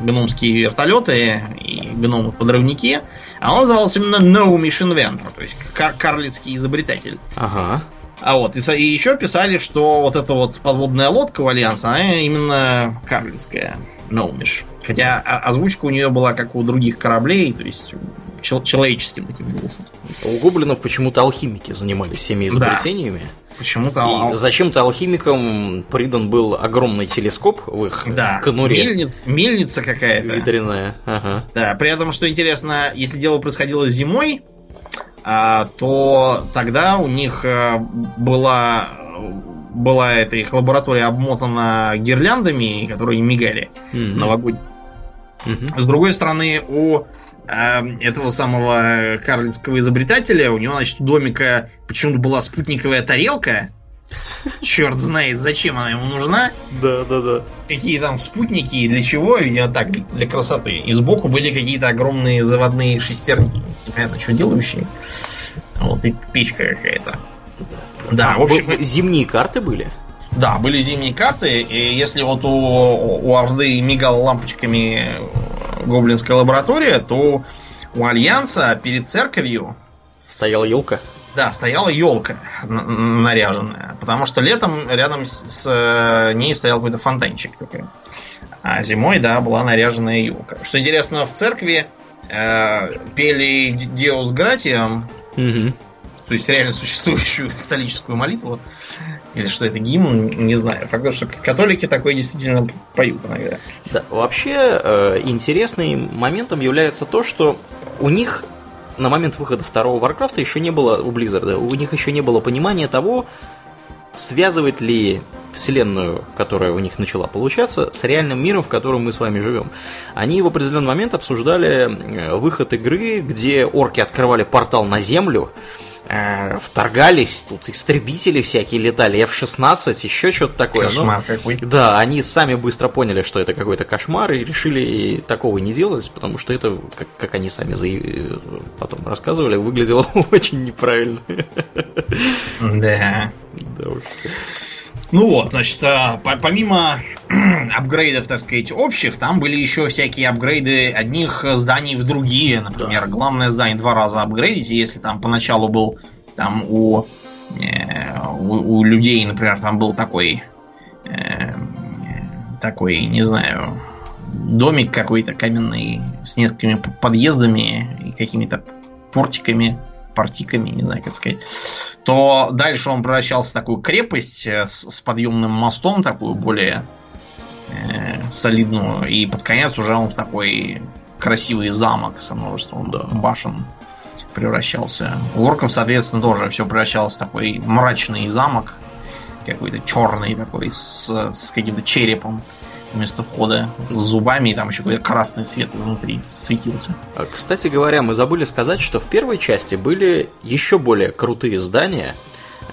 Speaker 2: гномские вертолеты и гномы-подрывники, а он назывался именно Gnomish Inventor, то есть кар карлицкий изобретатель.
Speaker 1: Ага.
Speaker 2: А вот, и, и еще писали, что вот эта вот подводная лодка у Альянса, она именно карлицкая. Ноумиш. Хотя озвучка у нее была как у других кораблей, то есть чел- человеческим таким голосом.
Speaker 1: У гоблинов почему-то алхимики занимались всеми изобретениями. Да.
Speaker 2: Почему-то
Speaker 1: И зачем-то алхимикам придан был огромный телескоп в их
Speaker 2: да. конуре. Мельниц, мельница какая-то.
Speaker 1: Ветряная. Ага.
Speaker 2: Да, при этом, что интересно, если дело происходило зимой, а, то тогда у них а, была была эта их лаборатория обмотана гирляндами, которые мигали mm-hmm. новогодние. Mm-hmm. С другой стороны, у э, этого самого карлицкого изобретателя, у него, значит, у домика почему-то была спутниковая тарелка. Черт знает, зачем она ему нужна.
Speaker 1: Да, да, да.
Speaker 2: Какие там спутники и для чего? Видимо, так, для красоты. И сбоку были какие-то огромные заводные шестерни. Непонятно, что делающие. Вот и печка какая-то.
Speaker 1: Да, в общем... Зимние карты были?
Speaker 2: Да, были зимние карты, и если вот у, у Орды мигала лампочками гоблинская лаборатория, то у Альянса перед церковью...
Speaker 1: Стояла елка?
Speaker 2: Да, стояла елка наряженная, потому что летом рядом с, с ней стоял какой-то фонтанчик такой. А зимой, да, была наряженная елка. Что интересно, в церкви э, пели Деус Гратием, угу то есть реально существующую католическую молитву, или что это гимн, не знаю. Факт, что католики такое действительно поют иногда.
Speaker 1: Да, вообще э, интересным моментом является то, что у них на момент выхода второго Варкрафта еще не было, у Blizzard, у них еще не было понимания того, связывает ли вселенную, которая у них начала получаться, с реальным миром, в котором мы с вами живем. Они в определенный момент обсуждали э, выход игры, где орки открывали портал на Землю, э, вторгались, тут истребители всякие летали, F-16, еще что-то такое.
Speaker 2: Кошмар ну, какой.
Speaker 1: Да, они сами быстро поняли, что это какой-то кошмар, и решили такого не делать, потому что это, как, как они сами заяв... потом рассказывали, выглядело очень неправильно.
Speaker 2: Да. Да уж. Ну вот, значит, а, помимо апгрейдов, так сказать, общих, там были еще всякие апгрейды одних зданий в другие. Например, да. главное здание два раза апгрейдить, если там поначалу был там у, э, у, у людей, например, там был такой э, такой, не знаю, домик какой-то каменный с несколькими подъездами и какими-то портиками партиками, не знаю, как сказать, то дальше он превращался в такую крепость э, с, с подъемным мостом, такую более э, солидную, и под конец уже он в такой красивый замок со множеством да. башен превращался. У орков, соответственно, тоже все превращалось в такой мрачный замок, какой-то черный такой, с, с каким-то черепом вместо входа с зубами, и там еще какой-то красный свет изнутри светился.
Speaker 1: А, кстати говоря, мы забыли сказать, что в первой части были еще более крутые здания.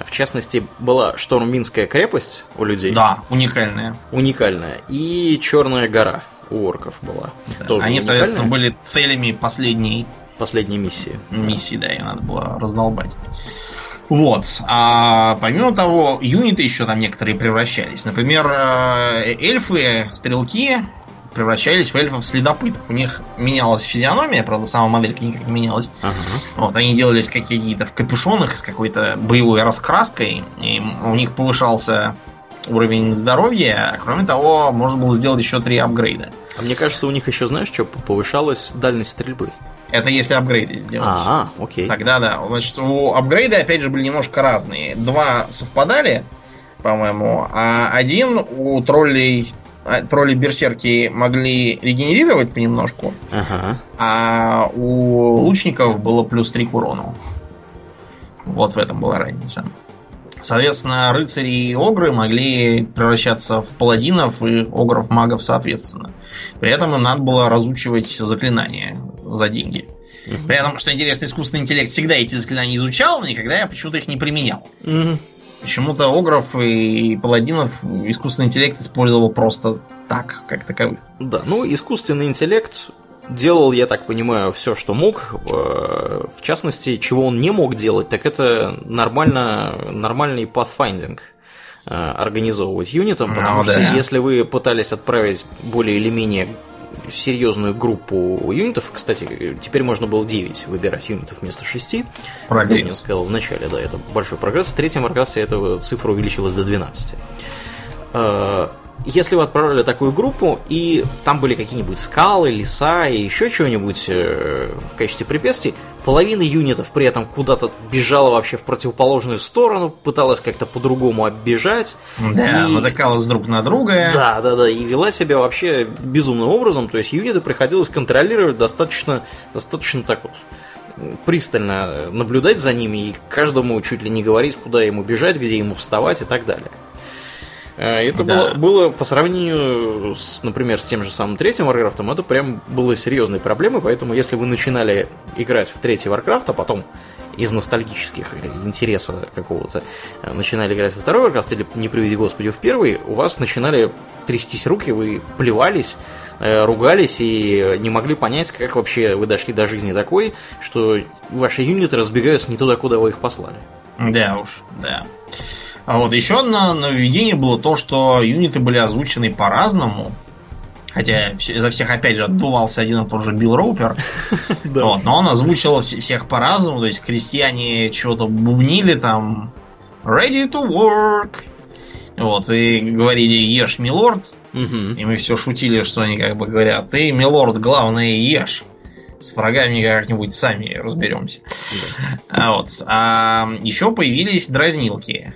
Speaker 1: В частности, была Шторминская крепость у людей.
Speaker 2: Да, уникальная.
Speaker 1: Уникальная. И Черная гора у орков была.
Speaker 2: Да. Тоже Они, соответственно, были целями последней...
Speaker 1: Последней миссии.
Speaker 2: Миссии, да, и надо было раздолбать. Вот. А помимо того, юниты еще там некоторые превращались. Например, э, эльфы, стрелки превращались в эльфов следопытов. У них менялась физиономия, правда, сама моделька никак не менялась. Ага. Вот, они делались какие-то в капюшонах с какой-то боевой раскраской, и у них повышался уровень здоровья, а кроме того, можно было сделать еще три апгрейда.
Speaker 1: А мне кажется, у них еще, знаешь, что повышалась дальность стрельбы.
Speaker 2: Это если апгрейды сделать.
Speaker 1: А, окей.
Speaker 2: Тогда да. Значит, у апгрейда, опять же, были немножко разные. Два совпадали, по-моему, а один у троллей а, тролли берсерки могли регенерировать понемножку, ага. а у лучников было плюс 3 к урону. Вот в этом была разница. Соответственно, рыцари и огры могли превращаться в паладинов и огров-магов соответственно. При этом им надо было разучивать заклинания за деньги. Угу. При этом, что интересно, искусственный интеллект всегда эти заклинания изучал, но никогда я почему-то их не применял. Угу. Почему-то огров и паладинов искусственный интеллект использовал просто так, как таковых.
Speaker 1: Да, ну искусственный интеллект делал, я так понимаю, все, что мог. Э, в частности, чего он не мог делать, так это нормально, нормальный pathfinding э, организовывать юнитом, ну потому ну, что да. если вы пытались отправить более или менее серьезную группу юнитов. Кстати, теперь можно было 9 выбирать юнитов вместо 6.
Speaker 2: Прогресс.
Speaker 1: Как я сказал в начале, да, это большой прогресс. В третьем Warcraft эта цифра увеличилась до 12 если вы отправляли такую группу, и там были какие-нибудь скалы, леса и еще чего-нибудь э, в качестве препятствий, половина юнитов при этом куда-то бежала вообще в противоположную сторону, пыталась как-то по-другому оббежать.
Speaker 2: Да, и... натыкалась друг на друга.
Speaker 1: Да, да, да, и вела себя вообще безумным образом, то есть юниты приходилось контролировать достаточно, достаточно так вот пристально наблюдать за ними и каждому чуть ли не говорить, куда ему бежать, где ему вставать и так далее. Э, это да. было, было по сравнению с, например, с тем же самым третьим Warcraft, это прям было серьезной проблемой, поэтому если вы начинали играть в третий Warcraft, а потом из ностальгических интереса какого-то э, начинали играть во второй Warcraft или, не приведи господи, в первый, у вас начинали трястись руки, вы плевались, э, ругались и не могли понять, как вообще вы дошли до жизни такой, что ваши юниты разбегаются не туда, куда вы их послали.
Speaker 2: Да уж, да. А вот еще одно нововведение было то, что юниты были озвучены по-разному. Хотя за всех, опять же, отдувался один и тот же Билл Роупер. вот, но он озвучил всех по-разному. То есть крестьяне чего-то бубнили там Ready to work. Вот, и говорили ешь, милорд. И мы все шутили, что они как бы говорят, ты, милорд, главное, ешь. С врагами как-нибудь сами разберемся. А, вот. а еще появились дразнилки.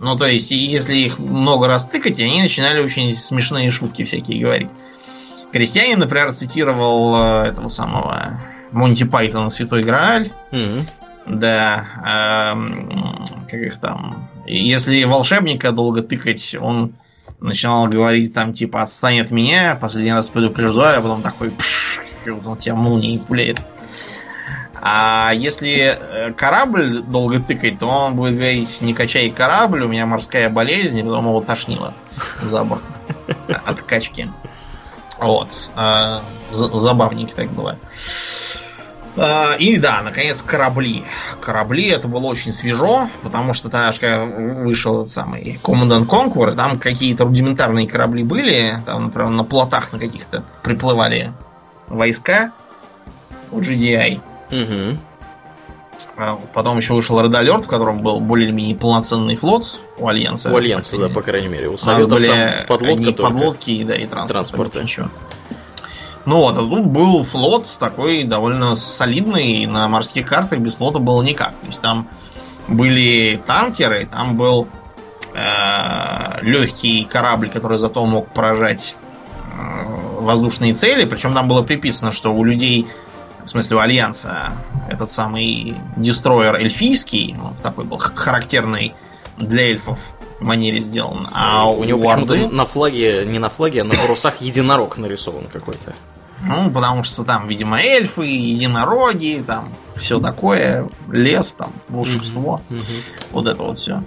Speaker 2: Ну, то есть, если их много раз тыкать, они начинали очень смешные шутки всякие говорить. Крестьянин, например, цитировал э, этого самого Монти Пайтона «Святой Грааль». Mm-hmm. Да. Э, как их там... Если волшебника долго тыкать, он начинал говорить там, типа, отстань от меня, последний раз предупреждаю, а потом такой, пш, он тебя молнией пуляет. А если э, корабль долго тыкать, то он будет говорить, не качай корабль, у меня морская болезнь, и потом его тошнило за борт от качки. Вот. А, забавненько так было. А, и да, наконец, корабли. Корабли это было очень свежо, потому что тогда когда вышел этот самый Command Conquer, там какие-то рудиментарные корабли были, там, например, на плотах на каких-то приплывали войска у GDI. Угу. Потом еще вышел Red Alert, в котором был более-менее полноценный флот у Альянса.
Speaker 1: У Альянса, да, по крайней мере. У,
Speaker 2: у нас были подлодка не подлодки, да, и транспорт. Транспорты. Ничего. Ну вот, а тут был флот такой довольно солидный, на морских картах без флота было никак. То есть там были танкеры, там был э, легкий корабль, который зато мог поражать э, воздушные цели, причем там было приписано, что у людей в смысле у Альянса, этот самый дестроер эльфийский, он такой был характерный для эльфов манере сделан. А
Speaker 1: у, у него почему-то на флаге, не на флаге, а на парусах единорог нарисован какой-то.
Speaker 2: Ну, потому что там, видимо, эльфы, единороги, там все такое, лес, там, волшебство. Mm-hmm. Mm-hmm. Вот это вот все.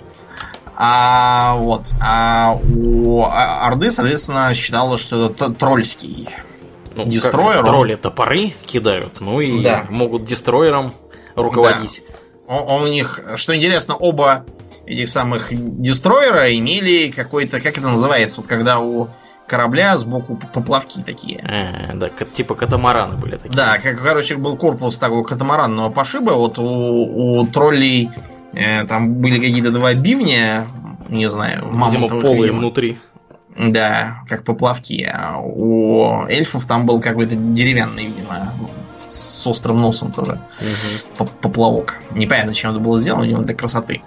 Speaker 2: А вот. А у Орды, соответственно, считалось, что это тролльский
Speaker 1: ну, дестройер. Тролли топоры кидают, ну и да. могут дестройером руководить.
Speaker 2: Да. Он, он у них, что интересно, оба этих самых дестройера имели какой-то, как это называется, вот когда у корабля сбоку поплавки такие.
Speaker 1: А, да, типа катамараны были такие.
Speaker 2: Да, как, короче, был корпус такого катамаранного пошиба. Вот у, у троллей э, там были какие-то два бивня, не знаю,
Speaker 1: Видимо, полые внутри.
Speaker 2: Да, как поплавки. А у эльфов там был какой-то деревянный, видимо, с острым носом тоже. Угу. Поплавок. Непонятно, чем это было сделано, видимо, для красоты.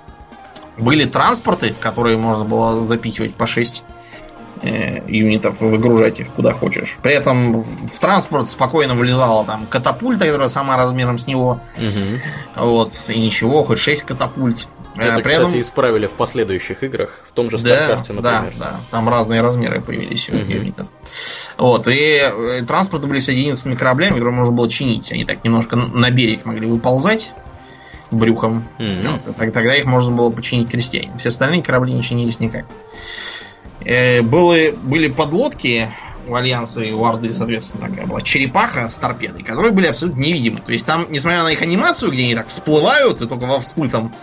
Speaker 2: Были транспорты, в которые можно было запихивать по 6 э, юнитов, выгружать их куда хочешь. При этом в транспорт спокойно вылезала там катапульта, которая сама размером с него. Угу. Вот, и ничего, хоть 6 катапульт.
Speaker 1: Это, При кстати, этом... исправили в последующих играх, в том же StarCraft,
Speaker 2: да, например. Да, да, там разные размеры появились у юнитов. Вот, и, э, транспорты были соединенными кораблями, которые можно было чинить. Они так немножко на берег могли выползать брюхом. Mm-hmm. Вот, тогда их можно было починить крестьяне. Все остальные корабли не чинились никак. Э, были, были подлодки у Альянса и у Орды, соответственно, такая была черепаха с торпедой, которые были абсолютно невидимы. То есть там, несмотря на их анимацию, где они так всплывают, и только во всплытом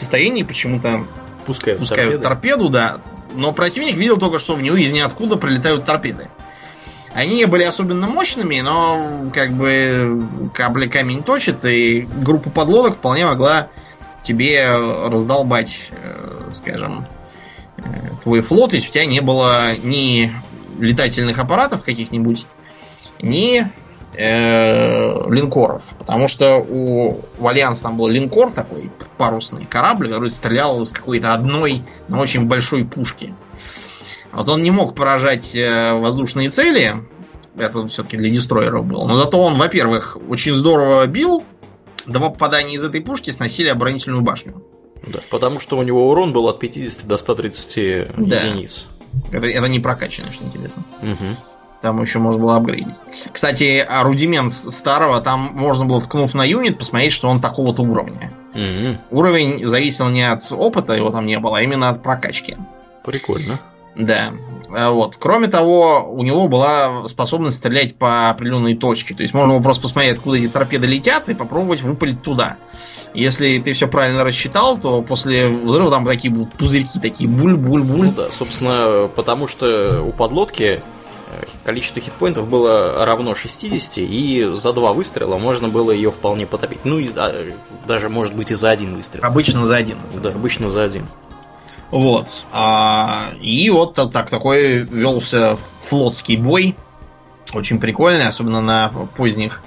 Speaker 2: состоянии почему-то пускают, пускают торпеду. торпеду, да. Но противник видел только, что в него из ниоткуда прилетают торпеды. Они не были особенно мощными, но как бы капля камень точит, и группа подлодок вполне могла тебе раздолбать, э, скажем, э, твой флот, если у тебя не было ни летательных аппаратов каких-нибудь, ни э, линкоров. Потому что у, у Альянса там был линкор такой, парусный корабль, который стрелял с какой-то одной, но очень большой пушки. Вот он не мог поражать э, воздушные цели. Это все-таки для дестройеров было. Но зато он, во-первых, очень здорово бил. Два попадания из этой пушки сносили оборонительную башню.
Speaker 1: Да, потому что у него урон был от 50 до 130 да. единиц.
Speaker 2: Это, это не прокачанный, что интересно. Угу. Там еще можно было апгрейдить. Кстати, а рудимент старого, там можно было, ткнув на юнит, посмотреть, что он такого-то уровня. Угу. Уровень зависел не от опыта, его там не было, а именно от прокачки.
Speaker 1: Прикольно.
Speaker 2: Да. А вот. Кроме того, у него была способность стрелять по определенной точке. То есть можно было просто посмотреть, откуда эти торпеды летят, и попробовать выпалить туда. Если ты все правильно рассчитал, то после взрыва там такие будут пузырьки, такие буль-буль-буль. Ну
Speaker 1: да, собственно, потому что у подлодки количество хитпоинтов было равно 60, и за два выстрела можно было ее вполне потопить. Ну, и, а, даже, может быть, и за один выстрел.
Speaker 2: Обычно за один.
Speaker 1: Да, обычно за один.
Speaker 2: Вот. А, и вот так такой велся флотский бой. Очень прикольный, особенно на поздних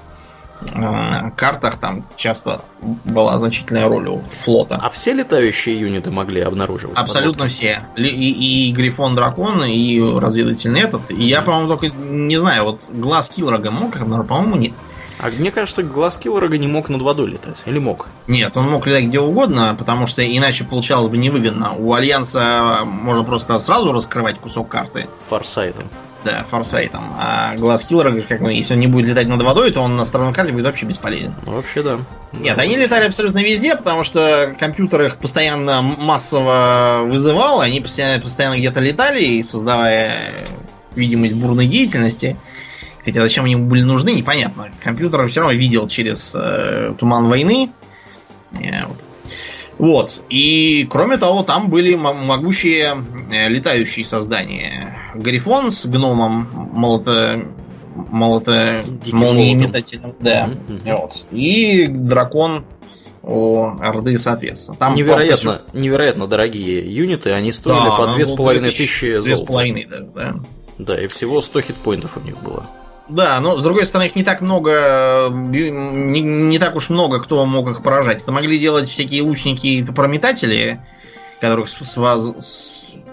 Speaker 2: э, картах там часто была значительная роль у флота.
Speaker 1: А все летающие юниты могли обнаруживать?
Speaker 2: Абсолютно все. И, и, Грифон Дракон, и разведывательный этот. И я, по-моему, только не знаю, вот глаз Киллрога мог обнаружить, по-моему, нет.
Speaker 1: А мне кажется, глаз Киллорога не мог над водой летать. Или мог?
Speaker 2: Нет, он мог летать где угодно, потому что иначе получалось бы невыгодно. У Альянса можно просто сразу раскрывать кусок карты.
Speaker 1: Форсайтом.
Speaker 2: Да, форсайтом. А глаз Киллера, как мы, если он не будет летать над водой, то он на стороне карте будет вообще бесполезен.
Speaker 1: Ну, вообще да.
Speaker 2: Нет, они летали абсолютно везде, потому что компьютер их постоянно массово вызывал, они постоянно, постоянно где-то летали, создавая видимость бурной деятельности. Хотя зачем они были нужны, непонятно. Компьютер все равно видел через э, туман войны. Э, вот. вот. И кроме того, там были могущие э, летающие создания. Грифон с гномом молото молото молниеметательным. Да. Mm-hmm. Вот. И дракон у Орды, соответственно.
Speaker 1: Там невероятно, по... невероятно дорогие юниты, они стоили да, по две с половиной тысячи золота. Две с половиной, да, да. Да, и всего 100 хитпоинтов у них было.
Speaker 2: Да, но с другой стороны, их не так много, не, не так уж много кто мог их поражать. Это могли делать всякие лучники и топорометатели, которых с, с, с,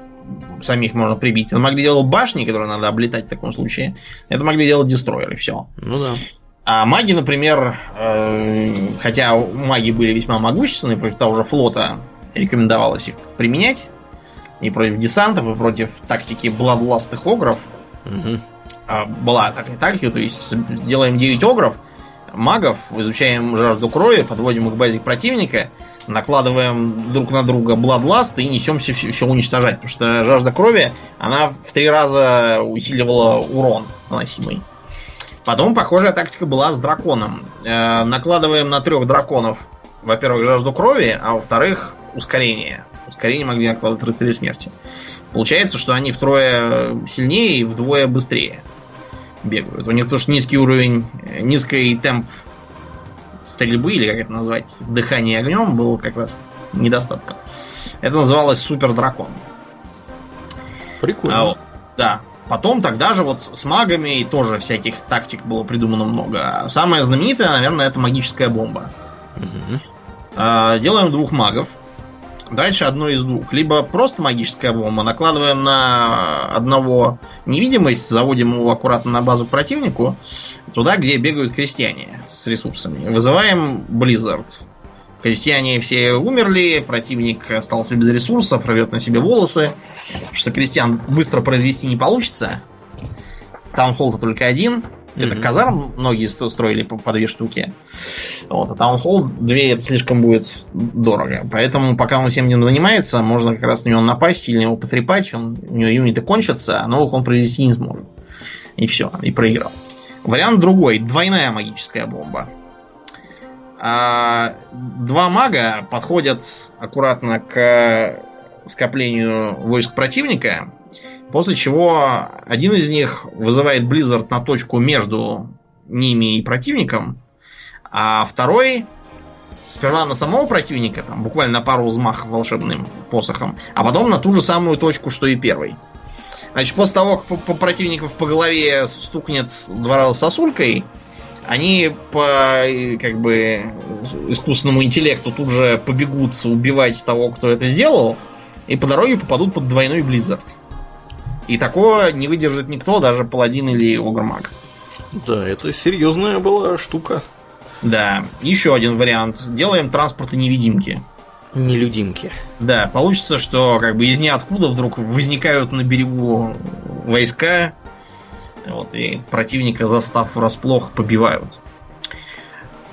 Speaker 2: самих можно прибить. Это могли делать башни, которые надо облетать в таком случае. Это могли делать дестройеры, все.
Speaker 1: Ну да.
Speaker 2: А маги, например, э, хотя маги были весьма могущественны, против того же флота рекомендовалось их применять, и против десантов, и против тактики бладластых огров. Угу. Была такая тактика, то есть делаем 9 огров, магов, изучаем жажду крови, подводим их к базе противника, накладываем друг на друга бладласт и несемся все, все уничтожать. Потому что жажда крови, она в три раза усиливала урон наносимый. Потом похожая тактика была с драконом. Э, накладываем на трех драконов, во-первых, жажду крови, а во-вторых, ускорение. Ускорение могли накладывать рыцари смерти. Получается, что они втрое сильнее и вдвое быстрее бегают. У них потому что низкий уровень, низкий темп стрельбы, или как это назвать, дыхание огнем был как раз недостатком. Это называлось Супер Дракон.
Speaker 1: Прикольно. А, вот,
Speaker 2: да. Потом тогда же вот с магами тоже всяких тактик было придумано много. Самая знаменитая, наверное, это магическая бомба. Угу. А, делаем двух магов. Дальше одно из двух. Либо просто магическая бомба, накладываем на одного невидимость, заводим его аккуратно на базу противнику, туда, где бегают крестьяне с ресурсами. Вызываем Blizzard. Крестьяне все умерли, противник остался без ресурсов, рвет на себе волосы, что крестьян быстро произвести не получится. Таунхолл-то только один. Это mm-hmm. казарм многие строили по, по две штуки. Вот, а таунхолл две это слишком будет дорого. Поэтому, пока он всем этим занимается, можно как раз на него напасть, сильно его потрепать, он, у него юниты кончатся, а новых он произвести не сможет. И все, и проиграл. Вариант другой. Двойная магическая бомба. А, два мага подходят аккуратно к скоплению войск противника После чего один из них вызывает Blizzard на точку между ними и противником, а второй сперва на самого противника, там, буквально на пару взмахов волшебным посохом, а потом на ту же самую точку, что и первый. Значит, после того, как по, по противников по голове стукнет два раза сосулькой, они по как бы искусственному интеллекту тут же побегут убивать того, кто это сделал, и по дороге попадут под двойной Blizzard. И такого не выдержит никто, даже паладин или огрмаг.
Speaker 1: Да, это серьезная была штука.
Speaker 2: Да, еще один вариант. Делаем транспорты невидимки.
Speaker 1: Нелюдимки.
Speaker 2: Да, получится, что как бы из ниоткуда вдруг возникают на берегу войска, вот, и противника, застав врасплох, побивают.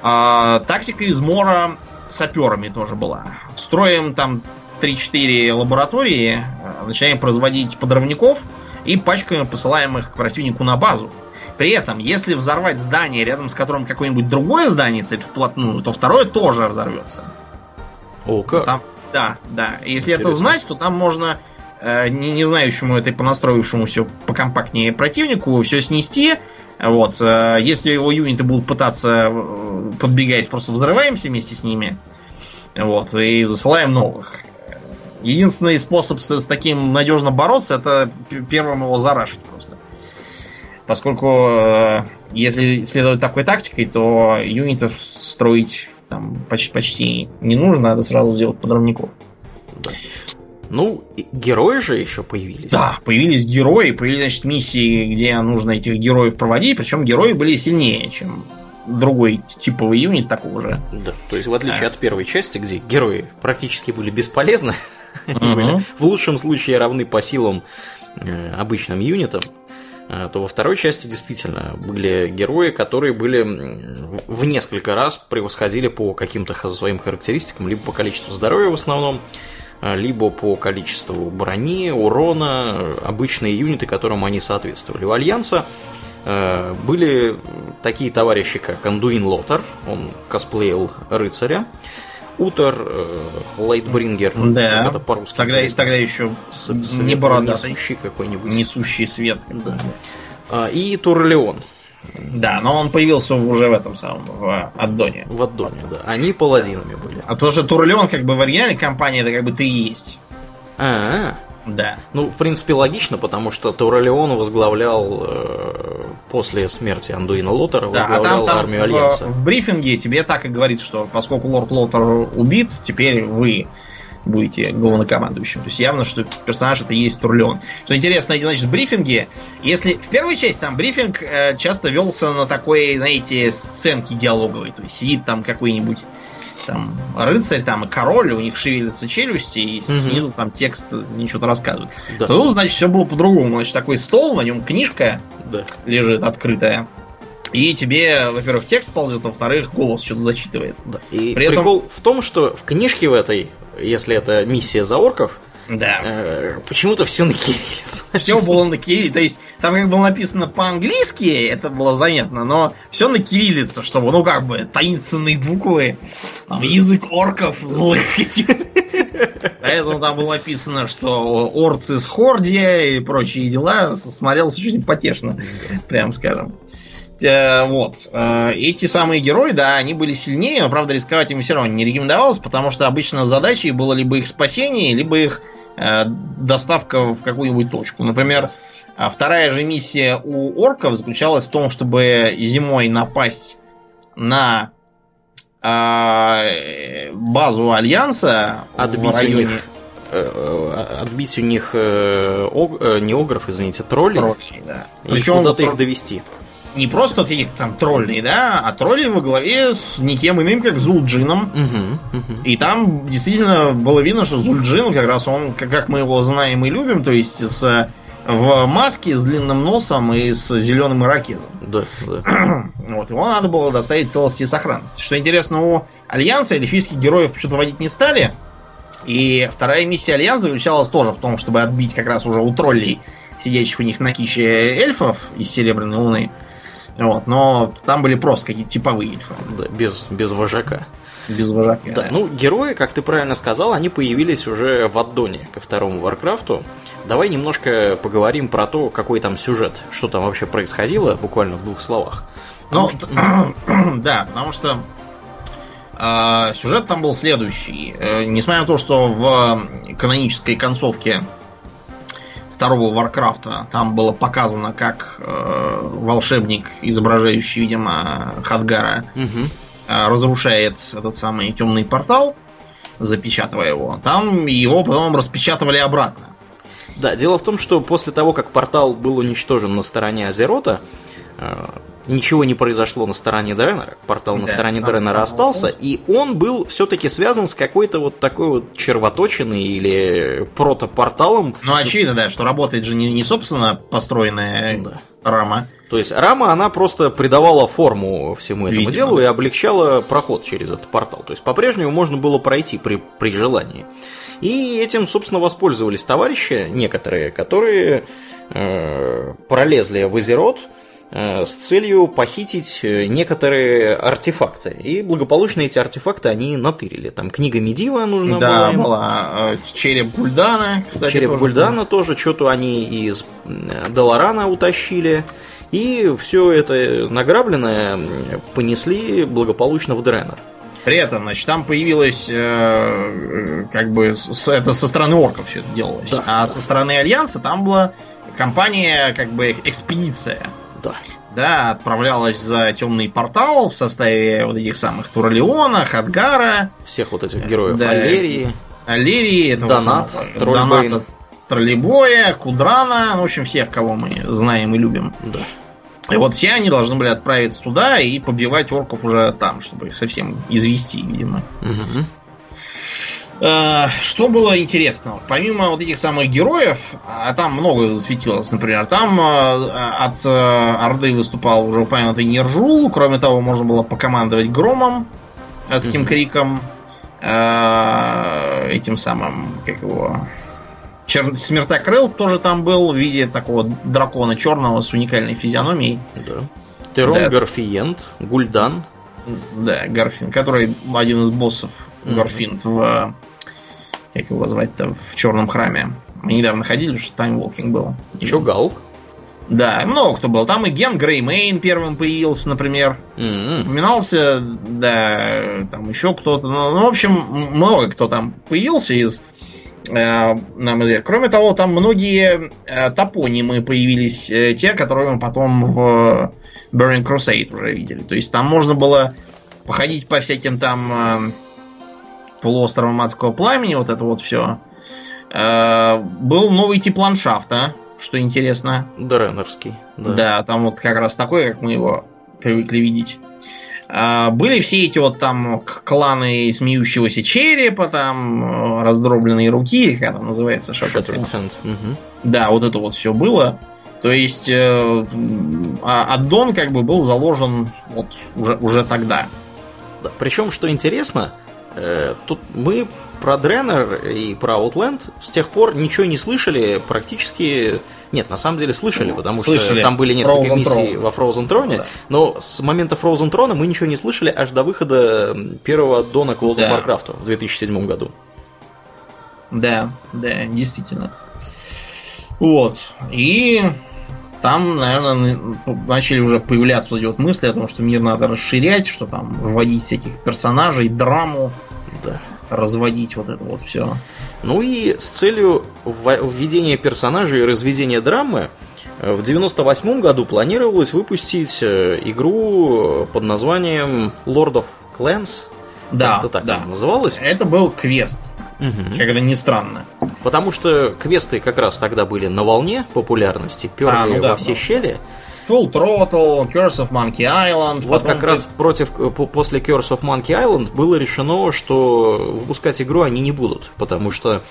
Speaker 2: А, тактика из Мора саперами тоже была. Строим там 3-4 лаборатории, начинаем производить подрывников и пачками посылаем их к противнику на базу. При этом, если взорвать здание, рядом с которым какое-нибудь другое здание стоит вплотную, то второе тоже взорвется.
Speaker 1: О, как?
Speaker 2: Там, да, да. Если Интересно. это знать, то там можно э, не, не знающему этой понастроившемуся покомпактнее противнику все снести. Вот. Э, если его юниты будут пытаться э, подбегать, просто взрываемся вместе с ними. Вот, и засылаем новых. Единственный способ с, с таким надежно бороться, это первым его зарашить просто. Поскольку э, если следовать такой тактикой, то юнитов строить там почти, почти не нужно, надо сразу сделать подрывников.
Speaker 1: Да. Ну, герои же еще появились.
Speaker 2: Да, появились герои, появились, значит, миссии, где нужно этих героев проводить, причем герои были сильнее, чем другой типовый юнит такого же.
Speaker 1: Да, то есть в отличие а. от первой части, где герои практически были бесполезны, были в лучшем случае равны по силам э, обычным юнитам, э, то во второй части действительно были герои, которые были в несколько раз превосходили по каким-то своим характеристикам, либо по количеству здоровья в основном, э, либо по количеству брони, урона, обычные юниты, которым они соответствовали. У Альянса были такие товарищи, как Андуин Лотар, он косплеил рыцаря, Утер, э, Lightbringer,
Speaker 2: да. это по-русски. Тогда, тогда еще с, не бородатый.
Speaker 1: Несущий какой-нибудь.
Speaker 2: Несущий свет. Да.
Speaker 1: А, и Туралеон.
Speaker 2: Да, но он появился уже в этом самом, в Аддоне.
Speaker 1: В Аддоне, да. Они паладинами были.
Speaker 2: А то, что Туралеон как бы в оригинале кампании, это как бы ты и есть.
Speaker 1: А,
Speaker 2: да.
Speaker 1: Ну, в принципе, логично, потому что Туралеон возглавлял э, после смерти Андуина Лотера, да, возглавлял а там, там армию Альянса.
Speaker 2: В, в брифинге тебе так и говорит, что поскольку Лорд Лотер убит, теперь вы будете главнокомандующим. То есть явно, что персонаж это и есть Турлеон. Что интересно, значит, в брифинге, если в первой части там брифинг э, часто велся на такой, знаете, сценке диалоговой. То есть сидит там какой-нибудь там рыцарь там и король, у них шевелятся челюсти, и угу. снизу там текст ничего то рассказывает. Да. То тут, значит, все было по-другому. Значит, такой стол, на нем книжка да. лежит открытая. И тебе, во-первых, текст ползет, а во-вторых, голос что-то зачитывает.
Speaker 1: Да. И При прикол этом... в том, что в книжке в этой, если это миссия за орков,
Speaker 2: да.
Speaker 1: Э, почему-то все на кириллице.
Speaker 2: Все было на кириллице. То есть, там как было написано по-английски, это было заметно, но все на кириллице, чтобы, ну, как бы, таинственные буквы, там, язык орков злых Поэтому там было написано, что орцы с Хордия и прочие дела смотрелся очень потешно, прям скажем. Э, вот. Э, эти самые герои, да, они были сильнее, но, правда, рисковать им все равно не рекомендовалось, потому что обычно задачей было либо их спасение, либо их э, доставка в какую-нибудь точку. Например, вторая же миссия у орков заключалась в том, чтобы зимой напасть на базу Альянса
Speaker 1: отбить в районе... У них, отбить у них ог, не огров, извините, троллей. троллей да. Причем куда-то их довести
Speaker 2: не просто каких-то там троллей, да, а тролли во главе с никем иным, как Зулджином. Угу, угу. И там действительно было видно, что Зульджин, как раз он, как мы его знаем и любим, то есть с в маске с длинным носом и с зеленым ирокезом.
Speaker 1: Да, да.
Speaker 2: Вот, его надо было доставить целости и сохранности. Что интересно, у Альянса эльфийских героев почему-то вводить не стали. И вторая миссия Альянса заключалась тоже в том, чтобы отбить как раз уже у троллей, сидящих у них на киче эльфов из Серебряной Луны, вот, но там были просто какие-то типовые эльфы.
Speaker 1: Да, без, без вожака.
Speaker 2: Без вожака.
Speaker 1: Да, да, ну герои, как ты правильно сказал, они появились уже в аддоне ко второму Варкрафту. Давай немножко поговорим про то, какой там сюжет, что там вообще происходило, буквально в двух словах.
Speaker 2: Ну, что... да, потому что э, сюжет там был следующий. Э, несмотря на то, что в канонической концовке второго Варкрафта. Там было показано, как э, волшебник, изображающий, видимо, Хадгара, угу. э, разрушает этот самый темный портал, запечатывая его. Там его потом распечатывали обратно.
Speaker 1: Да, дело в том, что после того, как портал был уничтожен на стороне Азерота, э, ничего не произошло на стороне Дренера. Портал на стороне Дренера остался, и он был все-таки связан с какой-то вот такой вот червоточиной или протопорталом.
Speaker 2: Ну, очевидно, да, что работает же не, не собственно построенная да. рама.
Speaker 1: То есть рама, она просто придавала форму всему этому Видимо. делу и облегчала проход через этот портал. То есть по-прежнему можно было пройти при, при желании. И этим, собственно, воспользовались товарищи, некоторые, которые э, пролезли в Азерот, Э, с целью похитить э, некоторые артефакты. И благополучно эти артефакты они натырили. Там книга Медива нужна
Speaker 2: да, была. Да, была. Э, череп Гульдана,
Speaker 1: кстати. Череп тоже Гульдана был. тоже. Что-то они из Долорана утащили. И все это награбленное понесли благополучно в Дренер.
Speaker 2: При этом, значит, там появилось, э, как бы, с, это со стороны орков все это делалось. Да, а со стороны Альянса там была компания, как бы, экспедиция.
Speaker 1: Да.
Speaker 2: Да, отправлялась за темный портал в составе вот этих самых Туралеона, Хадгара.
Speaker 1: Всех вот этих героев да, Аллерии.
Speaker 2: Аллерии, этого
Speaker 1: Донат,
Speaker 2: самого, Доната, Троллейбоя, Кудрана, ну, в общем, всех, кого мы знаем и любим.
Speaker 1: Да.
Speaker 2: И вот все они должны были отправиться туда и побивать орков уже там, чтобы их совсем извести, видимо. Угу. Э, что было интересного? Помимо вот этих самых героев, а там много засветилось, например, там э, от э, Орды выступал уже упомянутый Нержул, кроме того, можно было покомандовать Громом, адским криком, этим самым, как его, Чер... Смертокрыл тоже там был в виде такого дракона черного с уникальной физиономией.
Speaker 1: Да. Терон да. Гарфиент, Гульдан.
Speaker 2: Да, Горфинд, который один из боссов Горфинд в... Как его звать-то? В Черном храме. Мы недавно ходили, что timewalking был.
Speaker 1: Еще Галк.
Speaker 2: Да, много кто был. Там и Ген Греймейн первым появился, например. Mm-hmm. Упоминался, да, там еще кто-то. Ну, ну, в общем, много кто там появился из э, нам известно. Кроме того, там многие э, топонимы появились, э, те, которые мы потом в Burning Crusade уже видели. То есть там можно было походить по всяким там э, полуостровом адского пламени, вот это вот все. Э, был новый тип ландшафта, что интересно.
Speaker 1: Дренерский.
Speaker 2: Да. да, там вот как раз такой, как мы его привыкли видеть. А, были все эти вот там кланы смеющегося черепа, там раздробленные руки, как это называется, Shattered Hand. Угу. Да, вот это вот все было. То есть э, а аддон как бы был заложен вот уже, уже тогда.
Speaker 1: Да, причем, что интересно, э, тут мы про Дренер и про Outland с тех пор ничего не слышали, практически... Нет, на самом деле слышали, потому слышали. что там были несколько Frozen миссий Throne. во Frozen Throne, да. но с момента Frozen Throne мы ничего не слышали аж до выхода первого Дона к World да. of Warcraft в 2007 году.
Speaker 2: Да, да, действительно. Вот. И там, наверное, начали уже появляться вот эти вот мысли о том, что мир надо расширять, что там вводить всяких персонажей, драму. Да разводить вот это вот все.
Speaker 1: Ну и с целью введения персонажей и разведения драмы э, в 98 году планировалось выпустить э, игру под названием Lord of Clans.
Speaker 2: Да, это так да. называлось. Это был квест. Угу. Как это ни странно.
Speaker 1: Потому что квесты как раз тогда были на волне популярности, перли а, ну да, во все да. щели.
Speaker 2: Full Throttle, Curse of Monkey Island.
Speaker 1: Вот как раз против, после Curse of Monkey Island было решено, что выпускать игру они не будут, потому что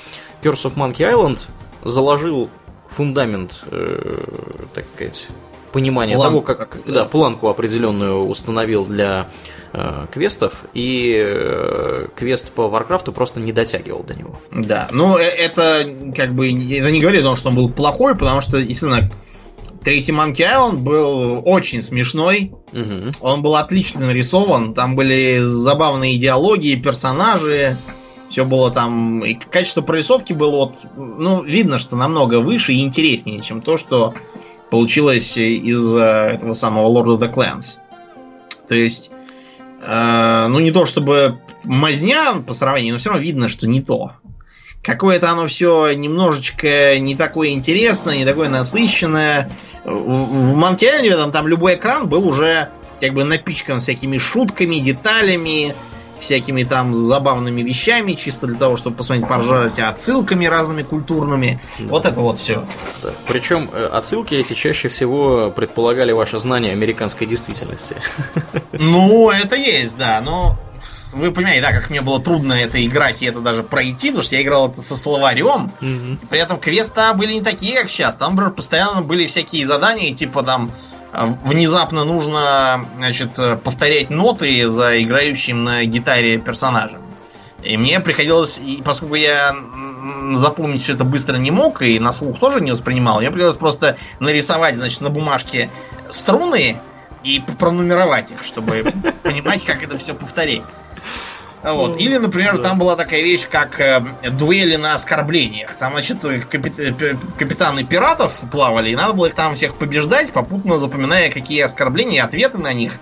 Speaker 1: Curse of Monkey Island заложил фундамент, э, так сказать, понимания План, того, как да. Да, планку определенную установил для э, квестов, и э, квест по Варкрафту просто не дотягивал до него.
Speaker 2: Да, ну э, это как бы это не говорит о том, что он был плохой, потому что, естественно, Третий Monkey Island был очень смешной. Угу. Он был отлично нарисован. Там были забавные диалоги, персонажи. Все было там. И качество прорисовки было вот. Ну, видно, что намного выше и интереснее, чем то, что получилось из э, этого самого Lord of the Clans. То есть. Э, ну, не то чтобы мазня по сравнению, но все равно видно, что не то. Какое-то оно все немножечко не такое интересное, не такое насыщенное в Манкиане там, там любой экран был уже как бы напичкан всякими шутками, деталями, всякими там забавными вещами, чисто для того, чтобы посмотреть, поржать, отсылками разными культурными. Да. Вот это вот все.
Speaker 1: Да. Причем э, отсылки эти чаще всего предполагали ваше знание американской действительности.
Speaker 2: Ну, это есть, да. Но вы понимаете, да, как мне было трудно это играть и это даже пройти, потому что я играл это со словарем. Mm-hmm. При этом квесты были не такие, как сейчас. Там, например, постоянно были всякие задания, типа там а, внезапно нужно, значит, повторять ноты за играющим на гитаре персонажем. И мне приходилось, и поскольку я запомнить все это быстро не мог, и на слух тоже не воспринимал, мне приходилось просто нарисовать, значит, на бумажке струны и пронумеровать их, чтобы понимать, как это все повторить. Вот. Или, например, да. там была такая вещь, как э, дуэли на оскорблениях. Там, значит, капит... Э, капитаны пиратов плавали, и надо было их там всех побеждать, попутно запоминая, какие оскорбления и ответы на них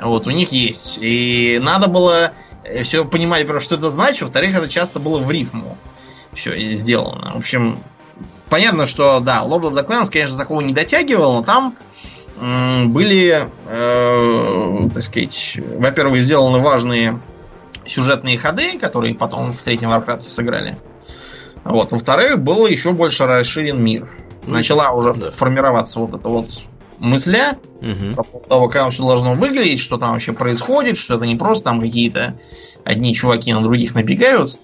Speaker 2: вот у них есть. И надо было э, все понимать, что это значит. Во-вторых, это часто было в рифму все сделано. В общем, понятно, что, да, Lord of the Clans, конечно, такого не дотягивал, но там были, э, так сказать, во-первых, сделаны важные сюжетные ходы, которые потом в третьем Warcraft сыграли. Вот. Во-вторых, был еще больше расширен мир. Ну, Начала уже да. формироваться вот эта вот мысля угу. по поводу того, как все должно выглядеть, что там вообще происходит, что это не просто там какие-то одни чуваки на других набегают.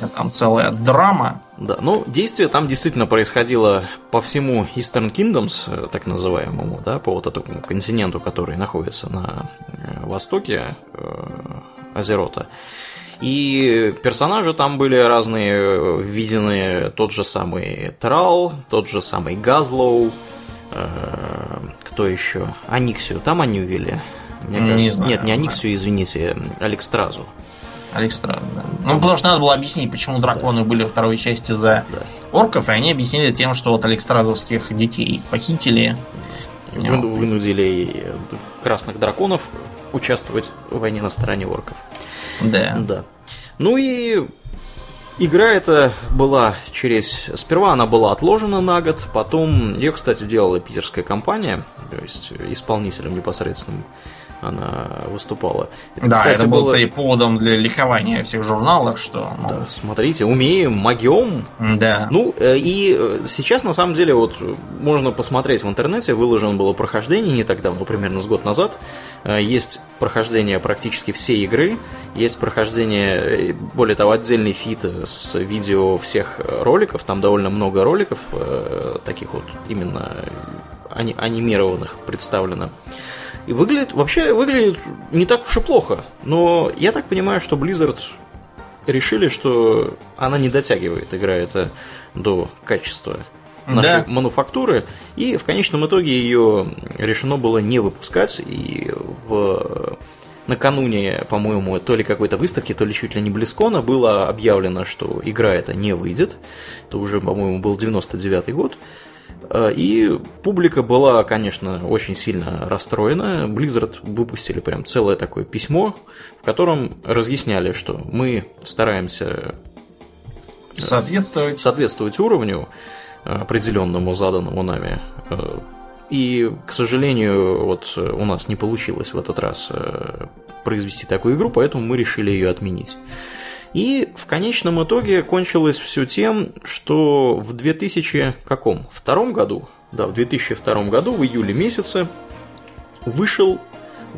Speaker 2: Да. Там целая драма.
Speaker 1: Да, ну, действие там действительно происходило по всему Eastern Kingdoms, э, так называемому, да, по вот этому континенту, который находится на э, востоке э, Азерота. И персонажи там были разные, введены тот же самый Трал, тот же самый Газлоу, э, кто еще? Аниксию, там они увели.
Speaker 2: Мне не кажется, знаю.
Speaker 1: Нет, не Аниксию, извините, Алекстразу.
Speaker 2: Алекстразу, да. Ну, потому что надо было объяснить, почему драконы да. были во второй части за да. орков, и они объяснили тем, что вот Алекстразовских детей похитили.
Speaker 1: Вынудили красных драконов участвовать в войне на стороне орков.
Speaker 2: Да.
Speaker 1: Да. Ну и Игра эта была через... Сперва она была отложена на год, потом ее, кстати, делала питерская компания, то есть исполнителем непосредственным она выступала.
Speaker 2: Это, да, кстати, это был, было... поводом для ликования всех журналах, что...
Speaker 1: Ну... Да, смотрите, умеем, могем.
Speaker 2: Да.
Speaker 1: Ну, э, и э, сейчас, на самом деле, вот можно посмотреть в интернете, выложено было прохождение не так давно, примерно с год назад. Э, есть прохождение практически всей игры, есть прохождение, более того, отдельный фит с видео всех роликов, там довольно много роликов, таких вот именно анимированных представлено. И выглядит, вообще выглядит не так уж и плохо. Но я так понимаю, что Blizzard решили, что она не дотягивает, игра это до качества нашей да. мануфактуры. И в конечном итоге ее решено было не выпускать. И в накануне, по-моему, то ли какой-то выставки, то ли чуть ли не Близкона было объявлено, что игра эта не выйдет. Это уже, по-моему, был 99-й год. Э, и публика была, конечно, очень сильно расстроена. Blizzard выпустили прям целое такое письмо, в котором разъясняли, что мы стараемся
Speaker 2: э, соответствовать,
Speaker 1: соответствовать уровню определенному заданному нами. Э, и, к сожалению, вот у нас не получилось в этот раз произвести такую игру, поэтому мы решили ее отменить. И в конечном итоге кончилось все тем, что в 2000 каком? Втором году, да, в 2002 году, в июле месяце, вышел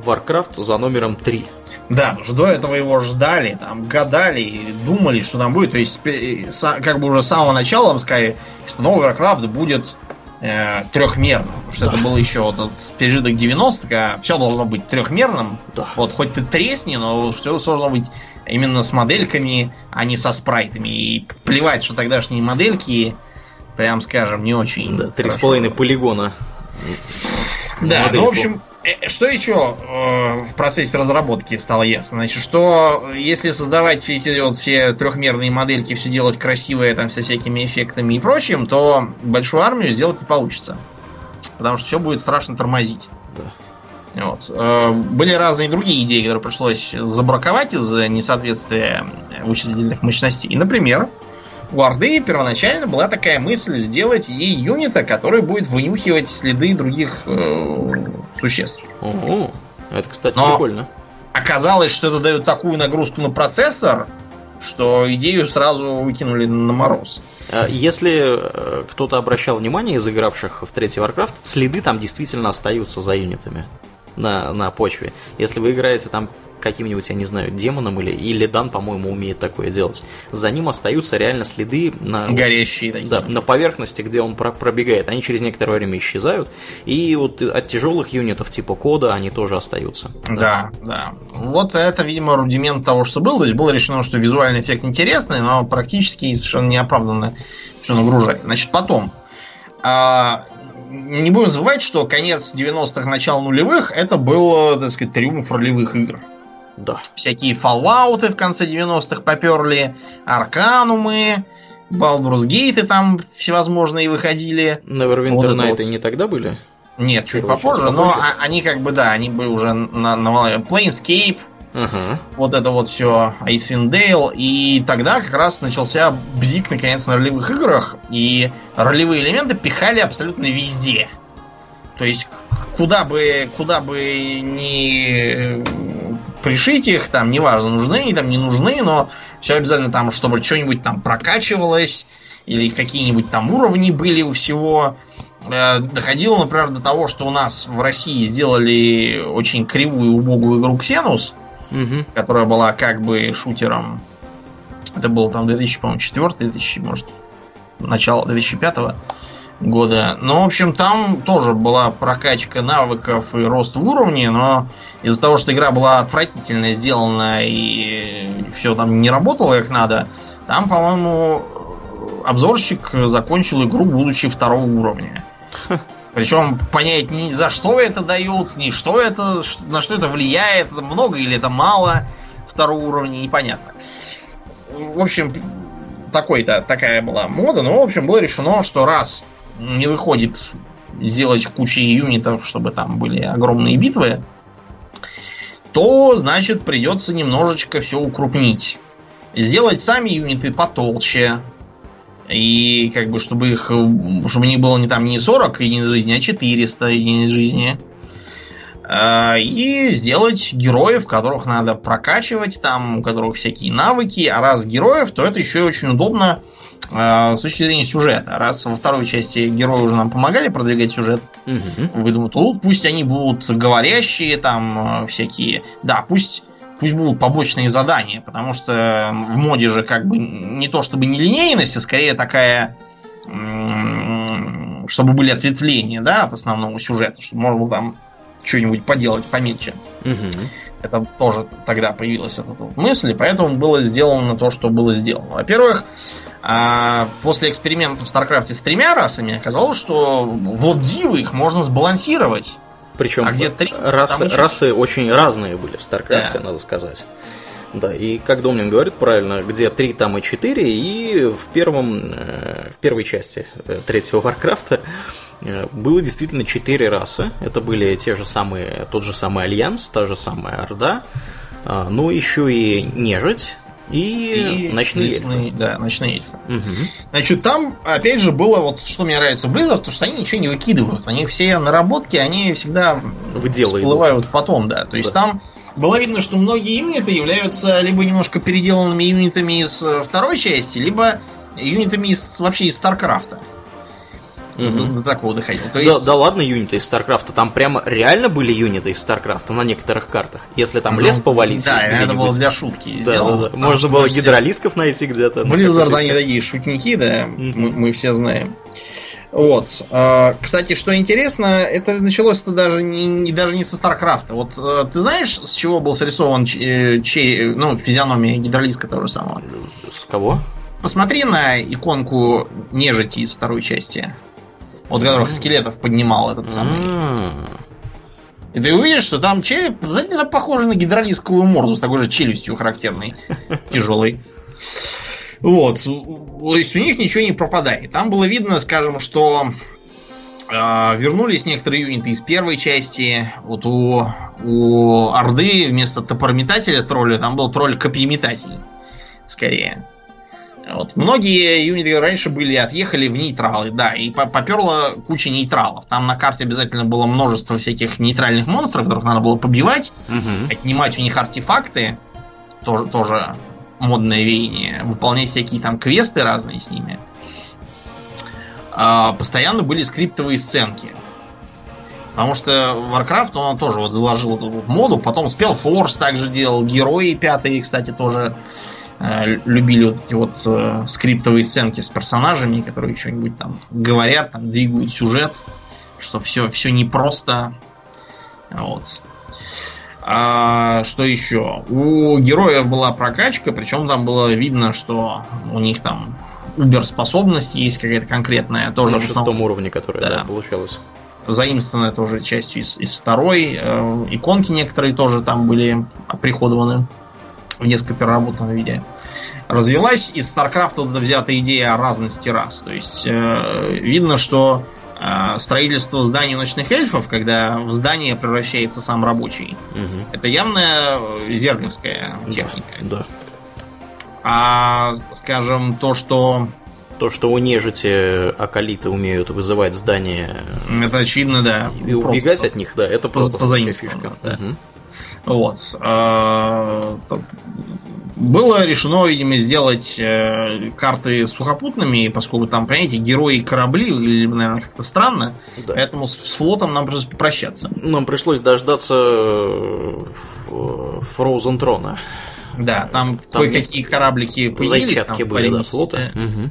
Speaker 1: Warcraft за номером 3.
Speaker 2: Да, потому что до этого его ждали, там, гадали, думали, что там будет. То есть, как бы уже с самого начала нам сказали, что новый Warcraft будет э, трехмерным. Потому что да. это был еще вот этот пережиток 90-х, а все должно быть трехмерным. Да. Вот хоть ты тресни, но все должно быть именно с модельками, а не со спрайтами. И плевать, что тогдашние модельки, прям скажем, не очень.
Speaker 1: Да, три с половиной полигона.
Speaker 2: Да, модельку. ну, в общем, э, что еще э, в процессе разработки стало ясно? Значит, что если создавать все эти вот все трехмерные модельки, все делать красивое, там, со всякими эффектами и прочим, то большую армию сделать не получится. Потому что все будет страшно тормозить. Да. Вот. Э, были разные другие идеи, которые пришлось забраковать из-за несоответствия вычислительных мощностей. Например, у Орды первоначально была такая мысль сделать ей юнита, который будет вынюхивать следы других э, существ.
Speaker 1: Ого, это, кстати, Но прикольно.
Speaker 2: Оказалось, что это дает такую нагрузку на процессор, что идею сразу выкинули на мороз.
Speaker 1: А если э, кто-то обращал внимание из игравших в третий Warcraft, следы там действительно остаются за юнитами на, на почве. Если вы играете там каким-нибудь, я не знаю, демоном или, или Дан, по-моему, умеет такое делать. За ним остаются реально следы на...
Speaker 2: Горящие такие.
Speaker 1: Да, на поверхности, где он про пробегает. Они через некоторое время исчезают. И вот от тяжелых юнитов типа кода они тоже остаются.
Speaker 2: Да, да. да. Вот это, видимо, рудимент того, что было. То есть было решено, что визуальный эффект интересный, но практически совершенно неоправданно все нагружает. Значит, потом а, не будем забывать, что конец 90-х, начало нулевых это был, так сказать, триумф ролевых игр.
Speaker 1: Да.
Speaker 2: Всякие фаллауты в конце 90-х поперли, арканумы, Baldur's Gate там всевозможные выходили.
Speaker 1: Neverwinter вот Night вот. не тогда были?
Speaker 2: Нет, чуть попозже, но они как бы, да, они были уже на, на волне. Planescape,
Speaker 1: Ага.
Speaker 2: Вот это вот все Dale. И тогда как раз начался бзик наконец на ролевых играх. И ролевые элементы пихали абсолютно везде. То есть куда бы, куда бы ни пришить их, там, неважно, нужны они там, не нужны, но все обязательно там, чтобы что-нибудь там прокачивалось, или какие-нибудь там уровни были у всего. Э, доходило, например, до того, что у нас в России сделали очень кривую убогую игру Xenus,
Speaker 1: угу.
Speaker 2: которая была как бы шутером. Это был там 2004, 2000, может, начало 2005 года. Но, в общем, там тоже была прокачка навыков и рост в уровне, но из-за того, что игра была отвратительно сделана и все там не работало как надо, там, по-моему, обзорщик закончил игру, будучи второго уровня. Причем понять ни за что это дают, ни что это, на что это влияет, это много или это мало второго уровня, непонятно. В общем, такой-то, такая была мода, но, в общем, было решено, что раз не выходит сделать кучу юнитов, чтобы там были огромные битвы, то, значит, придется немножечко все укрупнить. Сделать сами юниты потолще, и как бы, чтобы их, чтобы не было не там не 40 единиц жизни, а 400 единиц жизни. Э, и сделать героев, которых надо прокачивать, там, у которых всякие навыки. А раз героев, то это еще и очень удобно э, с точки зрения сюжета. Раз во второй части герои уже нам помогали продвигать сюжет, угу. тут пусть они будут говорящие, там, э, всякие. Да, пусть пусть будут побочные задания, потому что в моде же как бы не то чтобы нелинейность, а скорее такая чтобы были ответвления, да, от основного сюжета, чтобы можно было там что-нибудь поделать помельче. Угу. Это тоже тогда появилась эта вот мысль, и поэтому было сделано то, что было сделано. Во-первых, а, после экспериментов в StarCraft с тремя расами оказалось, что вот дивы их можно сбалансировать.
Speaker 1: Причем а где три, расы, расы очень разные были в StarCraft, да. надо сказать. Да, и как Домнин говорит правильно, где 3, там и 4, и в, первом, э, в первой части э, третьего Варкрафта Э, было действительно четыре расы. Это были те же самые, тот же самый Альянс, та же самая Орда, но еще и нежить, и,
Speaker 2: и ночные лесные, эльфы. Да, ночные эльфы. Угу. Значит, там, опять же, было вот, что мне нравится в Blizzard, то, что они ничего не выкидывают. У них все наработки, они всегда
Speaker 1: в дело
Speaker 2: всплывают идут. потом, да. То есть да. там было видно, что многие юниты являются либо немножко переделанными юнитами из э, второй части, либо юнитами из, вообще из Старкрафта. Угу. До, до такого доходил.
Speaker 1: То есть... да, да ладно, юниты из Старкрафта. Там прямо реально были юниты из Старкрафта на некоторых картах. Если там ну, лес повалить.
Speaker 2: Да, это было для шутки.
Speaker 1: Да, сделано, да, да. Можно было все... гидролисков найти где-то.
Speaker 2: Blizzard, они такие шутники, да, угу. мы, мы все знаем. Вот. А, кстати, что интересно, это началось-то даже не, даже не со Старкрафта. Вот э, ты знаешь, с чего был срисован э, чей, ну, физиономия гидролиска того же самого?
Speaker 1: С кого?
Speaker 2: Посмотри на иконку нежити из второй части. Вот которых скелетов поднимал этот самый. И ты увидишь, что там череп обязательно похожий на гидролистскую морду с такой же челюстью характерной, тяжелой. Вот. То есть у них ничего не пропадает. Там было видно, скажем, что э, вернулись некоторые юниты из первой части. Вот у, у Орды вместо топорометателя тролля там был тролль-копьеметатель. Скорее. Вот. Многие юниты раньше были, отъехали в нейтралы, да, и поперла куча нейтралов. Там на карте обязательно было множество всяких нейтральных монстров, которых надо было побивать, угу. отнимать у них артефакты, тоже, тоже модное веяние, выполнять всякие там квесты разные с ними. А, постоянно были скриптовые сценки. Потому что Warcraft, он тоже вот заложил эту вот моду, потом Spellforce также делал, Герои пятые, кстати, тоже любили вот эти вот э, скриптовые сценки с персонажами, которые что-нибудь там говорят, там двигают сюжет, что все, все непросто. Вот. А, что еще? У героев была прокачка, причем там было видно, что у них там убер способность есть какая-то конкретная. Тоже
Speaker 1: На шестом уровне, которая да. Да, получалась.
Speaker 2: Заимствованная тоже частью из, из второй. Э, иконки некоторые тоже там были оприходованы несколько переработанном виде. Развелась из StarCraft вот взята идея о разности рас. То есть э, видно, что э, строительство зданий ночных эльфов, когда в здание превращается сам рабочий, угу. это явно зерговская техника.
Speaker 1: Да, да.
Speaker 2: А, скажем, то, что
Speaker 1: то, что у нежити акалиты умеют вызывать здания.
Speaker 2: Это очевидно, да.
Speaker 1: И убегать от них, да, это просто фишка. Да. Угу.
Speaker 2: Вот. А, было решено, видимо, сделать э, карты сухопутными, поскольку там, понимаете, герои корабли наверное, как-то странно. Да. Поэтому с, флотом нам пришлось попрощаться.
Speaker 1: Нам пришлось дождаться Фроузен Трона.
Speaker 2: Да, там, там кое-какие кораблики появились.
Speaker 1: Там были, да, флота. Угу.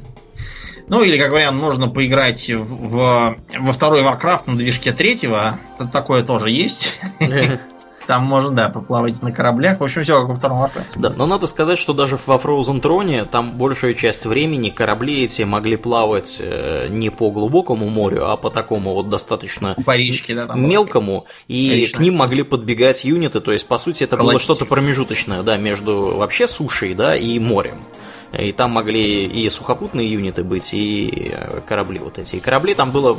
Speaker 2: Ну, или, как вариант, можно поиграть в, в, во второй Warcraft на движке третьего. Такое тоже есть. Там можно, да, поплавать на кораблях. В общем, все как во втором Warcraft.
Speaker 1: Да, но надо сказать, что даже во Frozen Throne там большая часть времени корабли эти могли плавать э, не по глубокому морю, а по такому вот достаточно
Speaker 2: по речке, да,
Speaker 1: там мелкому, и Речная. к ним могли подбегать юниты, то есть, по сути, это Колотить. было что-то промежуточное, да, между вообще сушей, да, и морем. И там могли и сухопутные юниты быть, и э, корабли вот эти. И корабли там было...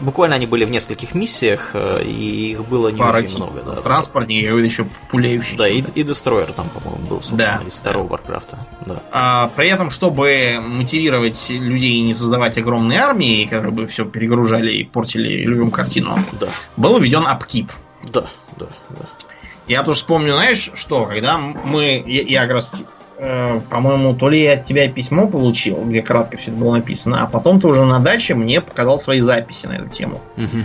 Speaker 1: Буквально они были в нескольких миссиях, э, и их было не Пара очень много. Да,
Speaker 2: Транспортники, да. еще пулеющие.
Speaker 1: Да, и, и destroyer там, по-моему, был, собственно, да, из второго да. Варкрафта. Да.
Speaker 2: А, при этом, чтобы мотивировать людей не создавать огромные армии, которые бы все перегружали и портили любым картину, да. был введен upkeep.
Speaker 1: Да. да, да.
Speaker 2: Я тоже вспомню, знаешь, что, когда мы, я, я как раз, э, по-моему, то ли я от тебя письмо получил, где кратко все это было написано, а потом ты уже на даче мне показал свои записи на эту тему. Угу.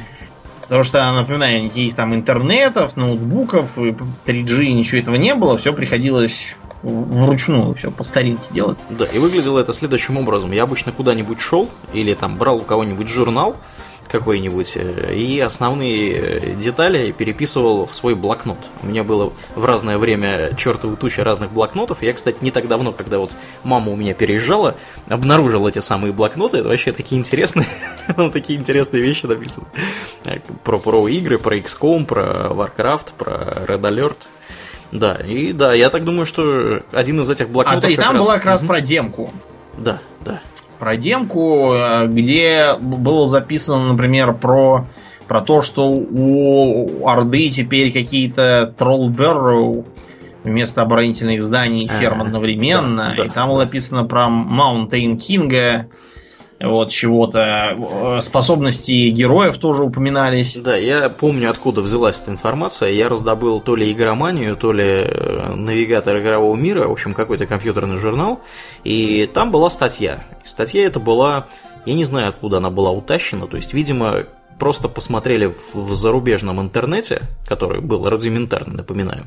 Speaker 2: Потому что, напоминаю, никаких там интернетов, ноутбуков, 3G, ничего этого не было, все приходилось вручную все по старинке делать.
Speaker 1: Да, и выглядело это следующим образом. Я обычно куда-нибудь шел или там брал у кого-нибудь журнал, какой-нибудь э, и основные э, детали переписывал в свой блокнот. У меня было в разное время чертовы туча разных блокнотов. Я, кстати, не так давно, когда вот мама у меня переезжала, обнаружил эти самые блокноты. Это вообще такие интересные, такие интересные вещи написаны. Про, про игры, про XCOM, про Warcraft, про Red Alert. Да, и да, я так думаю, что один из этих блокнотов.
Speaker 2: А, да, и там раз... была как раз про демку.
Speaker 1: Да, да
Speaker 2: про демку, э, где было записано, например, про, про то, что у Орды теперь какие-то троллберроу вместо оборонительных зданий ферм одновременно. Да, да, и там было написано про Маунтейн Кинга, вот чего-то. Э, способности героев тоже упоминались.
Speaker 1: Да, я помню, откуда взялась эта информация. Я раздобыл то ли игроманию, то ли э, навигатор игрового мира, в общем, какой-то компьютерный журнал. И там была статья. Статья эта была, я не знаю, откуда она была утащена. То есть, видимо, просто посмотрели в зарубежном интернете, который был рудиментарный, напоминаю,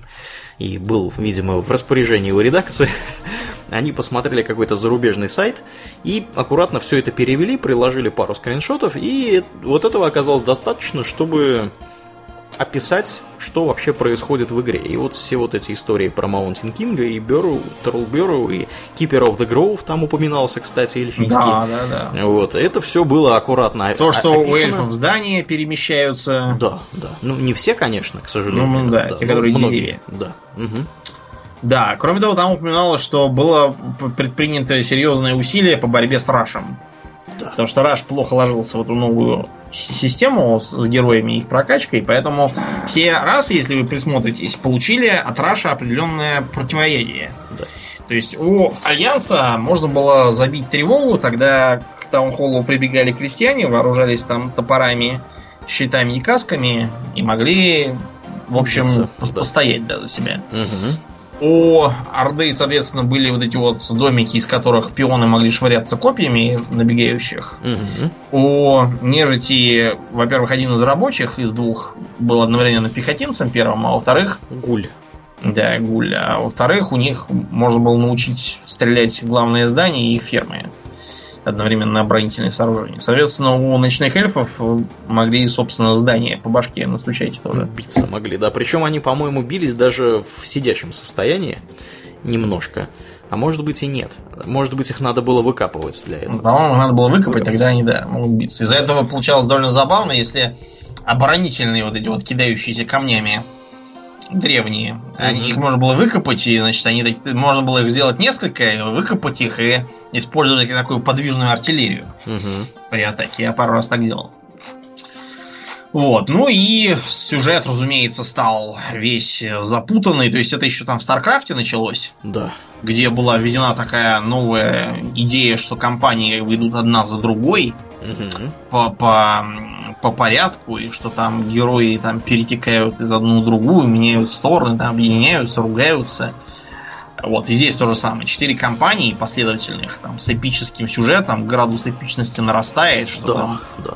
Speaker 1: и был, видимо, в распоряжении у редакции, они посмотрели какой-то зарубежный сайт и аккуратно все это перевели, приложили пару скриншотов, и вот этого оказалось достаточно, чтобы описать, что вообще происходит в игре. И вот все вот эти истории про Маунтин Кинга и Беру, Тролл Беру и Keeper of the Grove там упоминался, кстати, эльфийский. Да, да, да. Вот, это все было аккуратно
Speaker 2: То, что описано. у эльфов здания перемещаются.
Speaker 1: Да, да. Ну, не все, конечно, к сожалению.
Speaker 2: Ну, да, да те, которые многие. деревья.
Speaker 1: Да. Угу.
Speaker 2: Да, кроме того, там упоминалось, что было предпринято серьезное усилие по борьбе с Рашем. Да. Потому что Раш плохо ложился в эту новую систему с, с героями и их прокачкой, поэтому все раз, если вы присмотритесь, получили от Раша определенное противоядие. Да. То есть у Альянса можно было забить тревогу, тогда к таунхоллу прибегали крестьяне, вооружались там топорами, щитами и касками и могли, в общем, да. постоять да, за себя. Угу. У Орды, соответственно, были вот эти вот домики, из которых пионы могли швыряться копьями набегающих. Угу. У нежити, во-первых, один из рабочих из двух был одновременно пехотинцем первым, а во-вторых...
Speaker 1: Гуль.
Speaker 2: Да, гуль. А во-вторых, у них можно было научить стрелять главное здание и их фермы одновременно оборонительные сооружения. Соответственно, у ночных эльфов могли, собственно, здания по башке настучать тоже.
Speaker 1: Биться могли, да. Причем они, по-моему, бились даже в сидящем состоянии немножко. А может быть и нет. Может быть, их надо было выкапывать для этого.
Speaker 2: По-моему, надо было выкопать, выкопать, тогда они, да, могут биться. Из-за этого получалось довольно забавно, если оборонительные вот эти вот кидающиеся камнями древние. Mm-hmm. Они, их можно было выкопать, и, значит, они можно было их сделать несколько, выкопать их и использовать такую подвижную артиллерию mm-hmm. при атаке. Я пару раз так делал. Вот, ну и сюжет, разумеется, стал весь запутанный. То есть это еще там в Старкрафте началось.
Speaker 1: Да.
Speaker 2: Где была введена такая новая идея, что кампании идут одна за другой угу. по, по, по порядку, и что там герои там перетекают из одну в другую, меняют стороны, там объединяются, ругаются. Вот, и здесь то же самое. Четыре компании последовательных, там, с эпическим сюжетом, градус эпичности нарастает, что да, там... Да.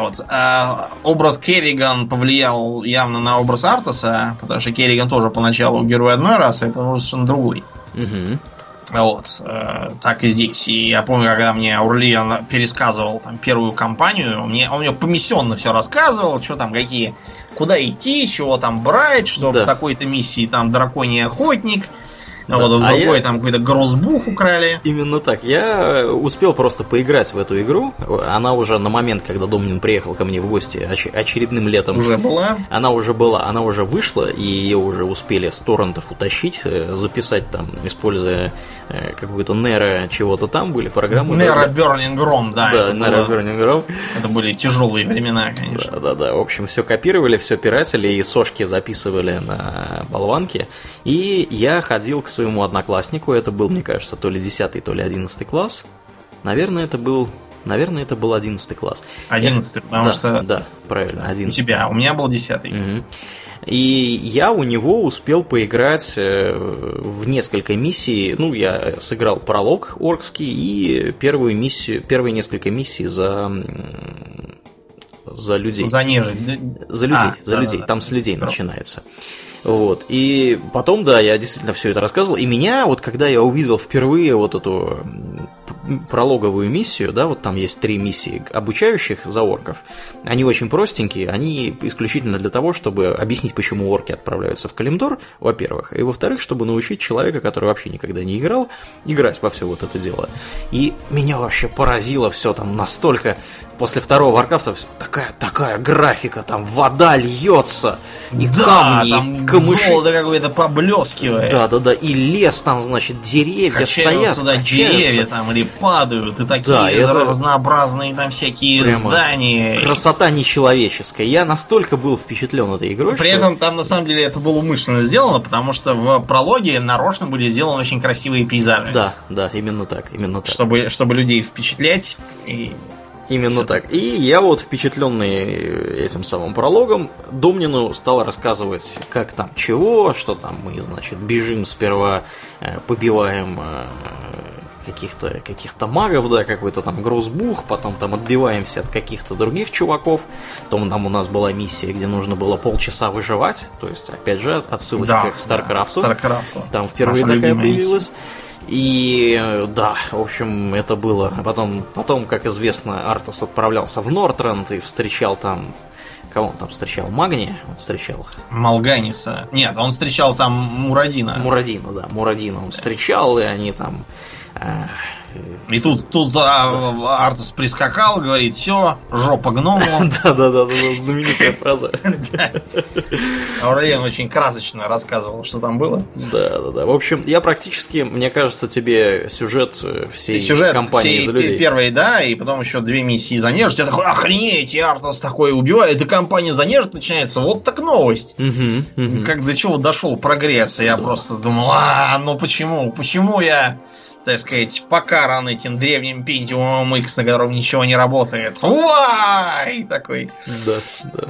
Speaker 2: Вот. А образ Керриган повлиял явно на образ Артаса, потому что Керриган тоже поначалу герой одной расы, а потом совершенно другой. Угу. Вот, э, так и здесь. И я помню, когда мне Аурлиан пересказывал там первую кампанию, мне, он мне помиссионно все рассказывал, что там, какие, куда идти, чего там брать, что да. в такой-то миссии там драконий охотник, а да. вот в а другой я... там какой-то грозбух украли.
Speaker 1: Именно так. Я успел просто поиграть в эту игру. Она уже на момент, когда Домнин приехал ко мне в гости оч- очередным летом.
Speaker 2: Уже была?
Speaker 1: Она уже была, она уже вышла, и ее уже успели с торрентов утащить, э, записать там, используя э, какую-то Нера чего-то там были программы.
Speaker 2: Нера Burning Rome, да.
Speaker 1: Да, Нера Burning Rome.
Speaker 2: Это были тяжелые времена, конечно.
Speaker 1: Да, да, да. В общем, все копировали, все пиратели и сошки записывали на болванке. И я ходил к своему однокласснику, это был, мне кажется, то ли 10 то ли 11 класс. Наверное, это был Наверное, это был 11 класс.
Speaker 2: 11, потому
Speaker 1: да,
Speaker 2: что...
Speaker 1: Да, правильно, 11.
Speaker 2: У тебя, у меня был 10.
Speaker 1: Угу. И я у него успел поиграть э, в несколько миссий. Ну, я сыграл пролог оркский и первую миссию, первые несколько миссий за за людей.
Speaker 2: За нежить.
Speaker 1: За людей, а, за да, людей. Да, Там с людей Здорово. начинается. Вот. И потом, да, я действительно все это рассказывал. И меня, вот когда я увидел впервые вот эту прологовую миссию, да, вот там есть три миссии обучающих за орков. Они очень простенькие, они исключительно для того, чтобы объяснить, почему орки отправляются в Калимдор, во-первых, и во-вторых, чтобы научить человека, который вообще никогда не играл, играть во все вот это дело. И меня вообще поразило все там настолько после второго Варкрафта такая, такая графика, там вода льется, и
Speaker 2: да, камни, там и камыши. золото какое-то поблескивает.
Speaker 1: Да, да, да, и лес там, значит, деревья качаются, стоят.
Speaker 2: Да, деревья там или падают, и такие да, это... разнообразные там всякие Прямо здания.
Speaker 1: Красота нечеловеческая. Я настолько был впечатлен этой игрой.
Speaker 2: При что... этом там на самом деле это было умышленно сделано, потому что в прологе нарочно были сделаны очень красивые пейзажи.
Speaker 1: Да, да, именно так, именно так.
Speaker 2: Чтобы, чтобы людей впечатлять и
Speaker 1: Именно так. И я вот впечатленный этим самым прологом Домнину стал рассказывать, как там чего, что там мы, значит, бежим сперва, э, побиваем э, каких-то каких магов, да, какой-то там грузбух, потом там отбиваемся от каких-то других чуваков. Потом там у нас была миссия, где нужно было полчаса выживать. То есть, опять же, отсылочка да, к Старкрафту. Да, Старкрафту. Там впервые Наша такая появилась. Миссия. И да, в общем, это было. Потом, потом, как известно, Артас отправлялся в Northrend и встречал там Кого он там встречал? Магния он встречал?
Speaker 2: Малганиса. Нет, он встречал там Мурадина.
Speaker 1: Мурадина, да. Мурадина он встречал, и они там
Speaker 2: э, и тут, тут а, Артас прискакал, говорит, все, жопа гному.
Speaker 1: Да-да-да, знаменитая фраза.
Speaker 2: Аурельян очень красочно рассказывал, что там было.
Speaker 1: Да-да-да. В общем, я практически, мне кажется, тебе сюжет э, всей сюжет компании всей, за людей.
Speaker 2: Первой, да, и потом еще две миссии за нежить. Я такой, охренеть, и Артас такой убивает, и компания за нежить начинается. Вот так новость. Как до чего дошел прогресс. Я просто думал, а, ну почему? Почему я так сказать, покаран этим древним Pentium X, на котором ничего не работает. Уай! Такой.
Speaker 1: Да, да.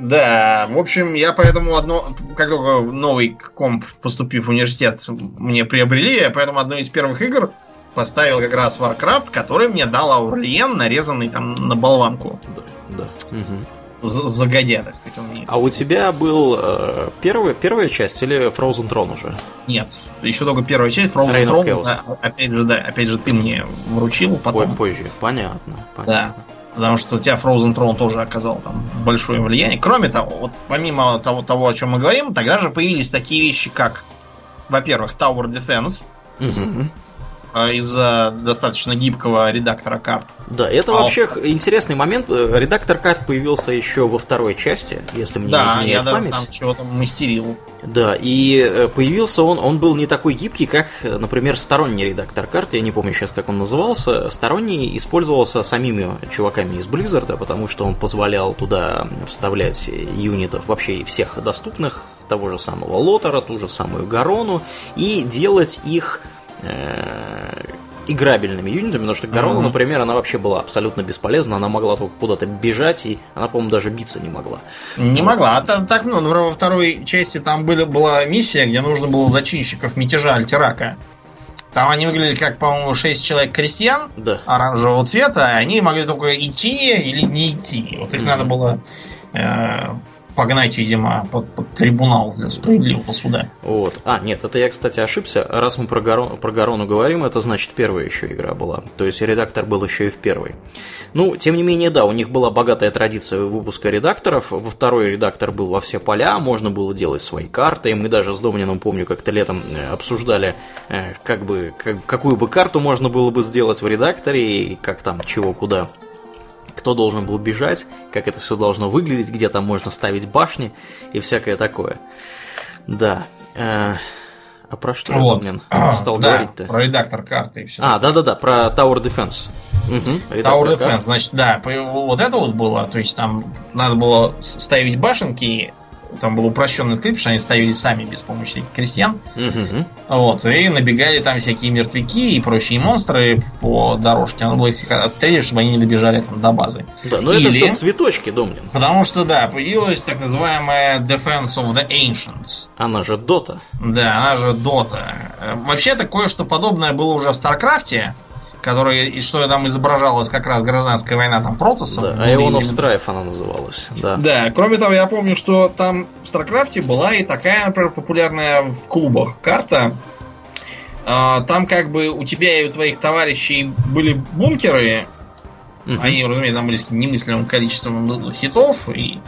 Speaker 2: Да, в общем, я поэтому одно, как только новый комп, поступив в университет, мне приобрели, я поэтому одну из первых игр поставил как раз Warcraft, который мне дал Аурлиен, нарезанный там на болванку.
Speaker 1: Да, да. Угу
Speaker 2: загодя, так сказать, он
Speaker 1: мне. А у тебя был э, первый, первая часть или Frozen Throne уже?
Speaker 2: Нет, еще только первая часть, Frozen Reign Throne, да, опять же, да, опять же, ты мне вручил потом.
Speaker 1: Позже, понятно, понятно.
Speaker 2: Да. Потому что у тебя Frozen Throne тоже оказал там большое влияние. Кроме того, вот помимо того, того, о чем мы говорим, тогда же появились такие вещи, как, во-первых, Tower Defense. Угу. А, из-за достаточно гибкого редактора карт.
Speaker 1: Да, это а вообще интересный момент. Редактор карт появился еще во второй части, если мне
Speaker 2: да,
Speaker 1: не
Speaker 2: изменяет
Speaker 1: я память.
Speaker 2: там чего-то мастерил.
Speaker 1: Да, и э, появился он, он был не такой гибкий, как, например, сторонний редактор карт, я не помню сейчас, как он назывался. Сторонний использовался самими чуваками из Blizzard, потому что он позволял туда вставлять юнитов вообще всех доступных, того же самого Лотера, ту же самую Гарону, и делать их Э, играбельными юнитами, потому что Гарона, mm-hmm. например, она вообще была абсолютно бесполезна, она могла только куда-то бежать, и она, по-моему, даже биться не могла.
Speaker 2: Не вот. могла. А так, ну, во второй части там были, была миссия, где нужно было зачинщиков мятежа Альтерака. Там они выглядели как, по-моему, шесть человек крестьян
Speaker 1: да.
Speaker 2: оранжевого цвета, и они могли только идти или не идти. Вот их mm-hmm. надо было э, погнать, видимо, под, под трибунал для справедливого суда.
Speaker 1: Вот. А, нет, это я, кстати, ошибся. Раз мы про, Гарон, про Гарону говорим, это значит первая еще игра была. То есть редактор был еще и в первой. Ну, тем не менее, да, у них была богатая традиция выпуска редакторов. Во второй редактор был во все поля, можно было делать свои карты. И мы даже с Домнином, помню, как-то летом э, обсуждали, э, как бы, как, какую бы карту можно было бы сделать в редакторе, и как там, чего, куда кто должен был бежать, как это все должно выглядеть, где там можно ставить башни и всякое такое. Да. Э, а про что
Speaker 2: вот. я стал да, говорить-то? Про редактор карты и все.
Speaker 1: А, да-да-да, про Tower Defense.
Speaker 2: Угу, Tower Defense, карт. значит, да, вот это вот было, то есть там надо было ставить башенки там был упрощенный скрипт, что они ставили сами без помощи крестьян. Угу. Вот, и набегали там всякие мертвяки и прочие монстры по дорожке. Надо было их отстреливать, чтобы они не добежали там до базы.
Speaker 1: Да, но Или... это все цветочки, Домнин.
Speaker 2: Потому что, да, появилась так называемая Defense of the Ancients.
Speaker 1: Она же Дота.
Speaker 2: Да, она же Дота. Вообще такое, что подобное было уже в Старкрафте который, и что там изображалось как раз гражданская война там протосов.
Speaker 1: Да, Aeon of Strife она называлась, да.
Speaker 2: Да, кроме того, я помню, что там в Старкрафте была и такая, например, популярная в клубах карта. А, там как бы у тебя и у твоих товарищей были бункеры, mm они, разумеется, там были с немыслимым количеством хитов, и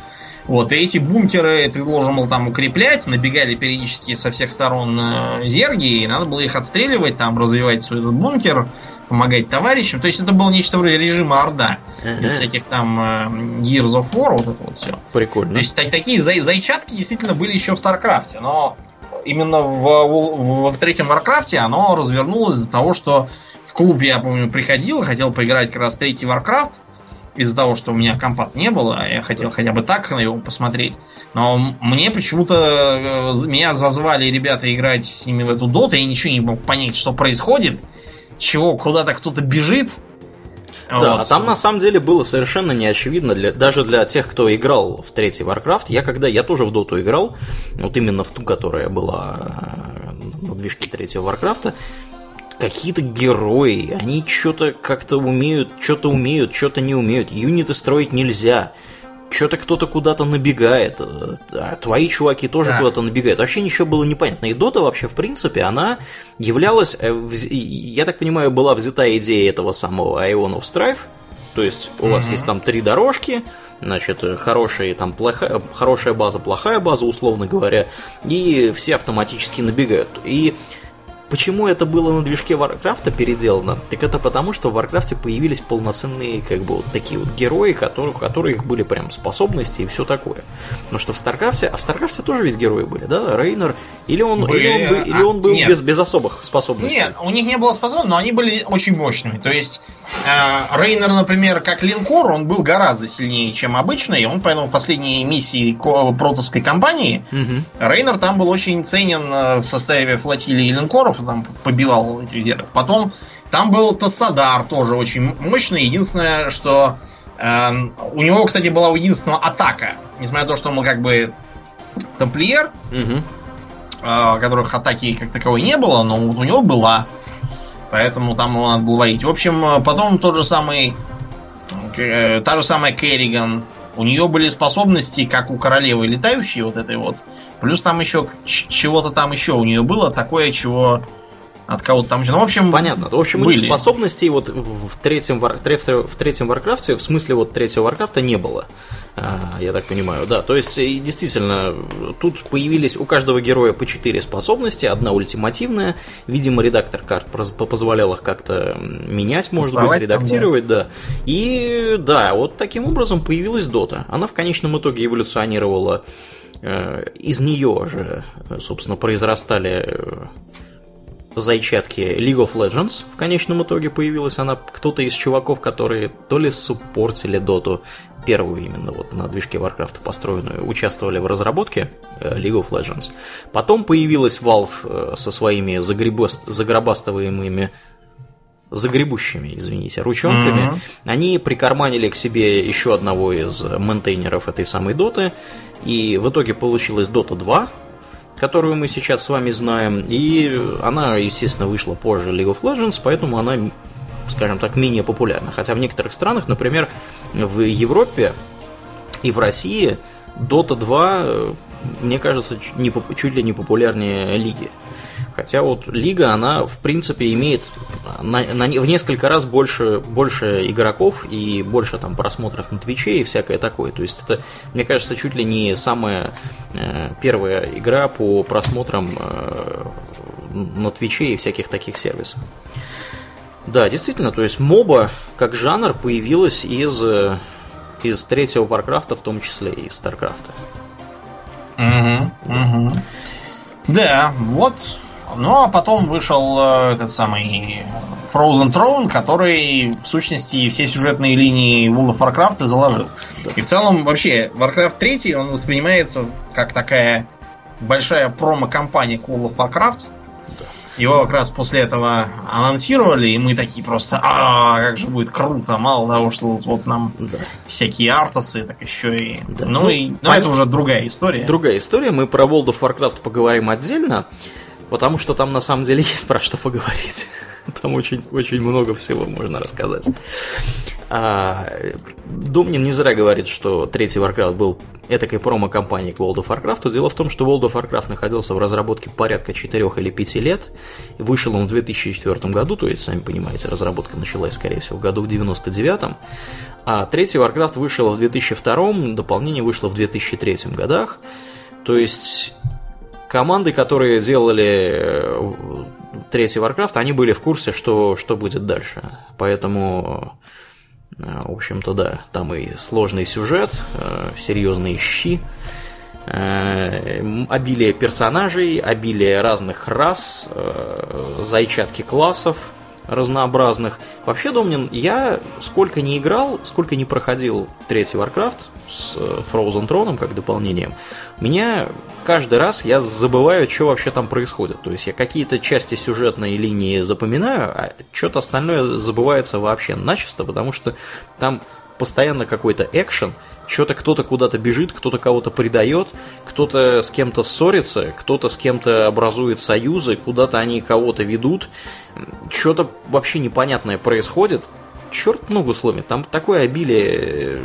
Speaker 2: вот, и эти бункеры ты должен был там укреплять, набегали периодически со всех сторон э, зерги, и надо было их отстреливать, там развивать свой этот бункер, помогать товарищам. То есть это было нечто вроде режима Орда. Uh-huh. Без всяких там э, Gears of War, вот это вот все.
Speaker 1: Прикольно.
Speaker 2: То есть так, такие за, зачатки действительно были еще в Старкрафте, но именно в, в, в третьем Варкрафте оно развернулось из-за того, что в клуб я помню приходил, хотел поиграть как раз третий Варкрафт, из-за того, что у меня компа не было, я хотел хотя бы так на его посмотреть. Но мне почему-то э, меня зазвали ребята играть с ними в эту доту, я ничего не мог понять, что происходит чего куда-то кто-то бежит.
Speaker 1: Да, вот. а там на самом деле было совершенно неочевидно, для, даже для тех, кто играл в третий Warcraft. Я когда я тоже в доту играл, вот именно в ту, которая была э, на движке третьего Warcraft, какие-то герои, они что-то как-то умеют, что-то умеют, что-то не умеют. Юниты строить нельзя что-то кто-то куда-то набегает, э, а твои чуваки тоже да. куда-то набегают. Вообще ничего было непонятно. И Дота вообще, в принципе, она являлась, э, я так понимаю, была взята идея этого самого Ion of Strife. То есть у mm-hmm. вас есть там три дорожки, значит, хорошая, там, плохая, хорошая база, плохая база, условно говоря, и все автоматически набегают. И Почему это было на движке Варкрафта переделано? Так это потому, что в Варкрафте появились полноценные, как бы, вот такие вот герои, которых, у которых были прям способности и все такое. Но что в Старкрафте, а в Старкрафте тоже ведь герои были, да? Рейнер, или он, были, или он, или он был а, без, без особых способностей?
Speaker 2: Нет, у них не было способностей, но они были очень мощными. То есть, э, Рейнер, например, как линкор, он был гораздо сильнее, чем обычный, и он поэтому в последней миссии протосовской кампании угу. Рейнер там был очень ценен э, в составе флотилии линкоров, зергов, там побивал этих зергов. Потом там был Тассадар, тоже очень мощный. Единственное, что э, у него, кстати, была единственная атака. Несмотря на то, что он был как бы тамплиер, угу. э, которых атаки как таковой не было, но вот у него была. Поэтому там его надо было варить. В общем, потом тот же самый э, та же самая Керриган, у нее были способности, как у королевы летающей вот этой вот. Плюс там еще чего-то там еще у нее было такое, чего от кого-то там. Ну, в общем,
Speaker 1: понятно. В общем, были. у них способностей вот в третьем, в третьем Варкрафте, в смысле вот третьего Варкрафта не было. А, я так понимаю, да. То есть, действительно, тут появились у каждого героя по четыре способности, одна ультимативная. Видимо, редактор карт позволял их как-то менять, может Рисовать быть, редактировать, там, да. да. И да, вот таким образом появилась Дота. Она в конечном итоге эволюционировала. Э, из нее же, собственно, произрастали э, зайчатки League of Legends. В конечном итоге появилась она кто-то из чуваков, которые то ли суппортили доту, первую именно вот на движке Warcraft построенную, участвовали в разработке э, League of Legends. Потом появилась Valve э, со своими загребост... загробастываемыми загребущими, извините, ручонками. Mm-hmm. Они прикарманили к себе еще одного из ментейнеров этой самой доты, и в итоге получилась Dota 2, которую мы сейчас с вами знаем, и она, естественно, вышла позже League of Legends, поэтому она, скажем так, менее популярна. Хотя в некоторых странах, например, в Европе и в России Dota 2, мне кажется, чуть ли не популярнее Лиги. Хотя вот Лига, она, в принципе, имеет на, на, в несколько раз больше, больше игроков и больше там просмотров на Твиче и всякое такое. То есть это, мне кажется, чуть ли не самая э, первая игра по просмотрам э, на Твиче и всяких таких сервисах. Да, действительно, то есть моба как жанр появилась из, э, из третьего Варкрафта, в том числе и из Старкрафта.
Speaker 2: Угу, угу. Да, вот Ну, а потом вышел э, этот самый Frozen Throne, который, в сущности, все сюжетные линии World of Warcraft заложил. И в целом, вообще, Warcraft 3, он воспринимается как такая большая промо-компания к World of Warcraft. Его как раз после этого анонсировали, и мы такие просто, а как же будет круто, мало того, что вот, вот нам да. всякие артасы, так еще и... Да. Ну, ну и ну, это уже другая история.
Speaker 1: Другая история, мы про World of Warcraft поговорим отдельно, потому что там на самом деле есть про что поговорить. Там очень, очень много всего можно рассказать. А, не зря говорит, что третий Warcraft был этакой промо-компанией к World of Warcraft. Дело в том, что World of Warcraft находился в разработке порядка 4 или 5 лет. Вышел он в 2004 году, то есть, сами понимаете, разработка началась, скорее всего, в году в 99 А третий Warcraft вышел в 2002, дополнение вышло в 2003 годах. То есть команды, которые делали э, третий Warcraft, они были в курсе, что, что будет дальше. Поэтому Э, в общем-то, да, там и сложный сюжет, э, серьезные щи, обилие персонажей, обилие разных рас, зайчатки классов – разнообразных. Вообще, Домнин, я сколько не играл, сколько не проходил третий Warcraft с э, Frozen Throne как дополнением, меня каждый раз я забываю, что вообще там происходит. То есть я какие-то части сюжетной линии запоминаю, а что-то остальное забывается вообще начисто, потому что там постоянно какой-то экшен, что-то кто-то куда-то бежит, кто-то кого-то предает, кто-то с кем-то ссорится, кто-то с кем-то образует союзы, куда-то они кого-то ведут, что-то вообще непонятное происходит, черт ногу сломит, там такое обилие,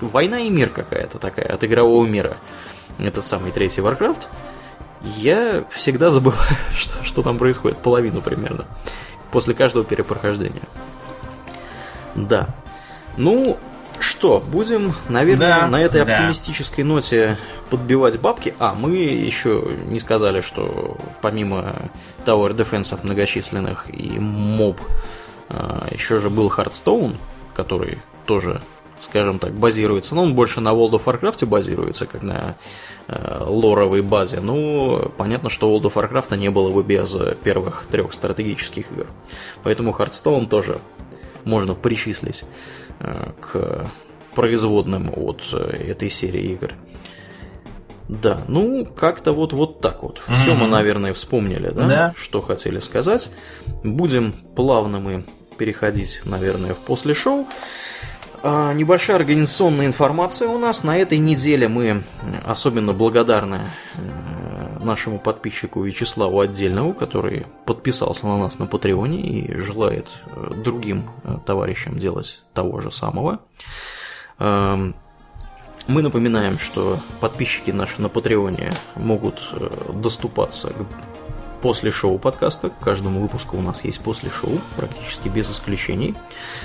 Speaker 1: война и мир какая-то такая от игрового мира, этот самый третий Warcraft, я всегда забываю, что, что там происходит, половину примерно, после каждого перепрохождения. Да. Ну, что, будем, наверное, да, на этой да. оптимистической ноте подбивать бабки. А, мы еще не сказали, что помимо Tower Defense многочисленных и моб, а, еще же был Hearthstone, который тоже, скажем так, базируется. Но он больше на World of Warcraft базируется, как на э, лоровой базе. Ну, понятно, что World of Warcraft не было бы без первых трех стратегических игр. Поэтому Hearthstone тоже можно причислить к производным от э, этой серии игр. Да, ну, как-то вот, вот так вот. Mm-hmm. Все мы, наверное, вспомнили, да? да? Что хотели сказать. Будем плавно мы переходить, наверное, в после шоу. А, небольшая организационная информация у нас. На этой неделе мы особенно благодарны э, нашему подписчику Вячеславу Отдельному, который подписался на нас на Патреоне и желает э, другим э, товарищам делать того же самого. Эм, мы напоминаем, что подписчики наши на Патреоне могут доступаться к после шоу подкаста. К каждому выпуску у нас есть после шоу, практически без исключений.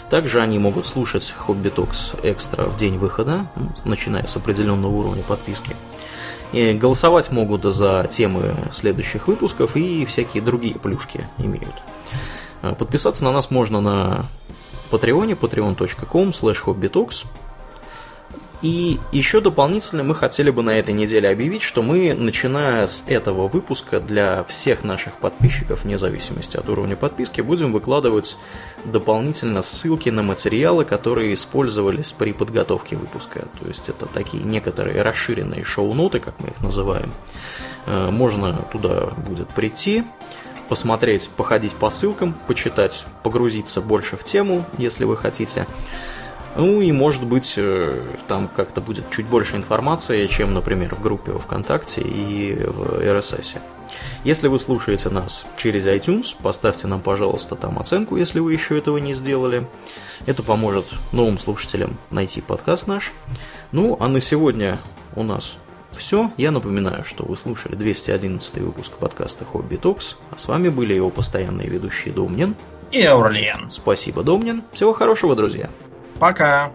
Speaker 1: Также они могут слушать Хобби Токс экстра в день выхода, начиная с определенного уровня подписки. И голосовать могут за темы следующих выпусков и всякие другие плюшки имеют. Э, подписаться на нас можно на Патреоне, patreon.com slash hobbytalks. И еще дополнительно мы хотели бы на этой неделе объявить, что мы, начиная с этого выпуска, для всех наших подписчиков, вне зависимости от уровня подписки, будем выкладывать дополнительно ссылки на материалы, которые использовались при подготовке выпуска. То есть это такие некоторые расширенные шоу-ноты, как мы их называем. Э, можно туда будет прийти, посмотреть, походить по ссылкам, почитать, погрузиться больше в тему, если вы хотите. Ну и может быть э, там как-то будет чуть больше информации, чем, например, в группе ВКонтакте и в RSS. Если вы слушаете нас через iTunes, поставьте нам, пожалуйста, там оценку, если вы еще этого не сделали. Это поможет новым слушателям найти подкаст наш. Ну, а на сегодня у нас все. Я напоминаю, что вы слушали 211 выпуск подкаста Хобби Токс. А с вами были его постоянные ведущие Домнин
Speaker 2: и Аурлиен.
Speaker 1: Спасибо, Домнин. Всего хорошего, друзья.
Speaker 2: Пока.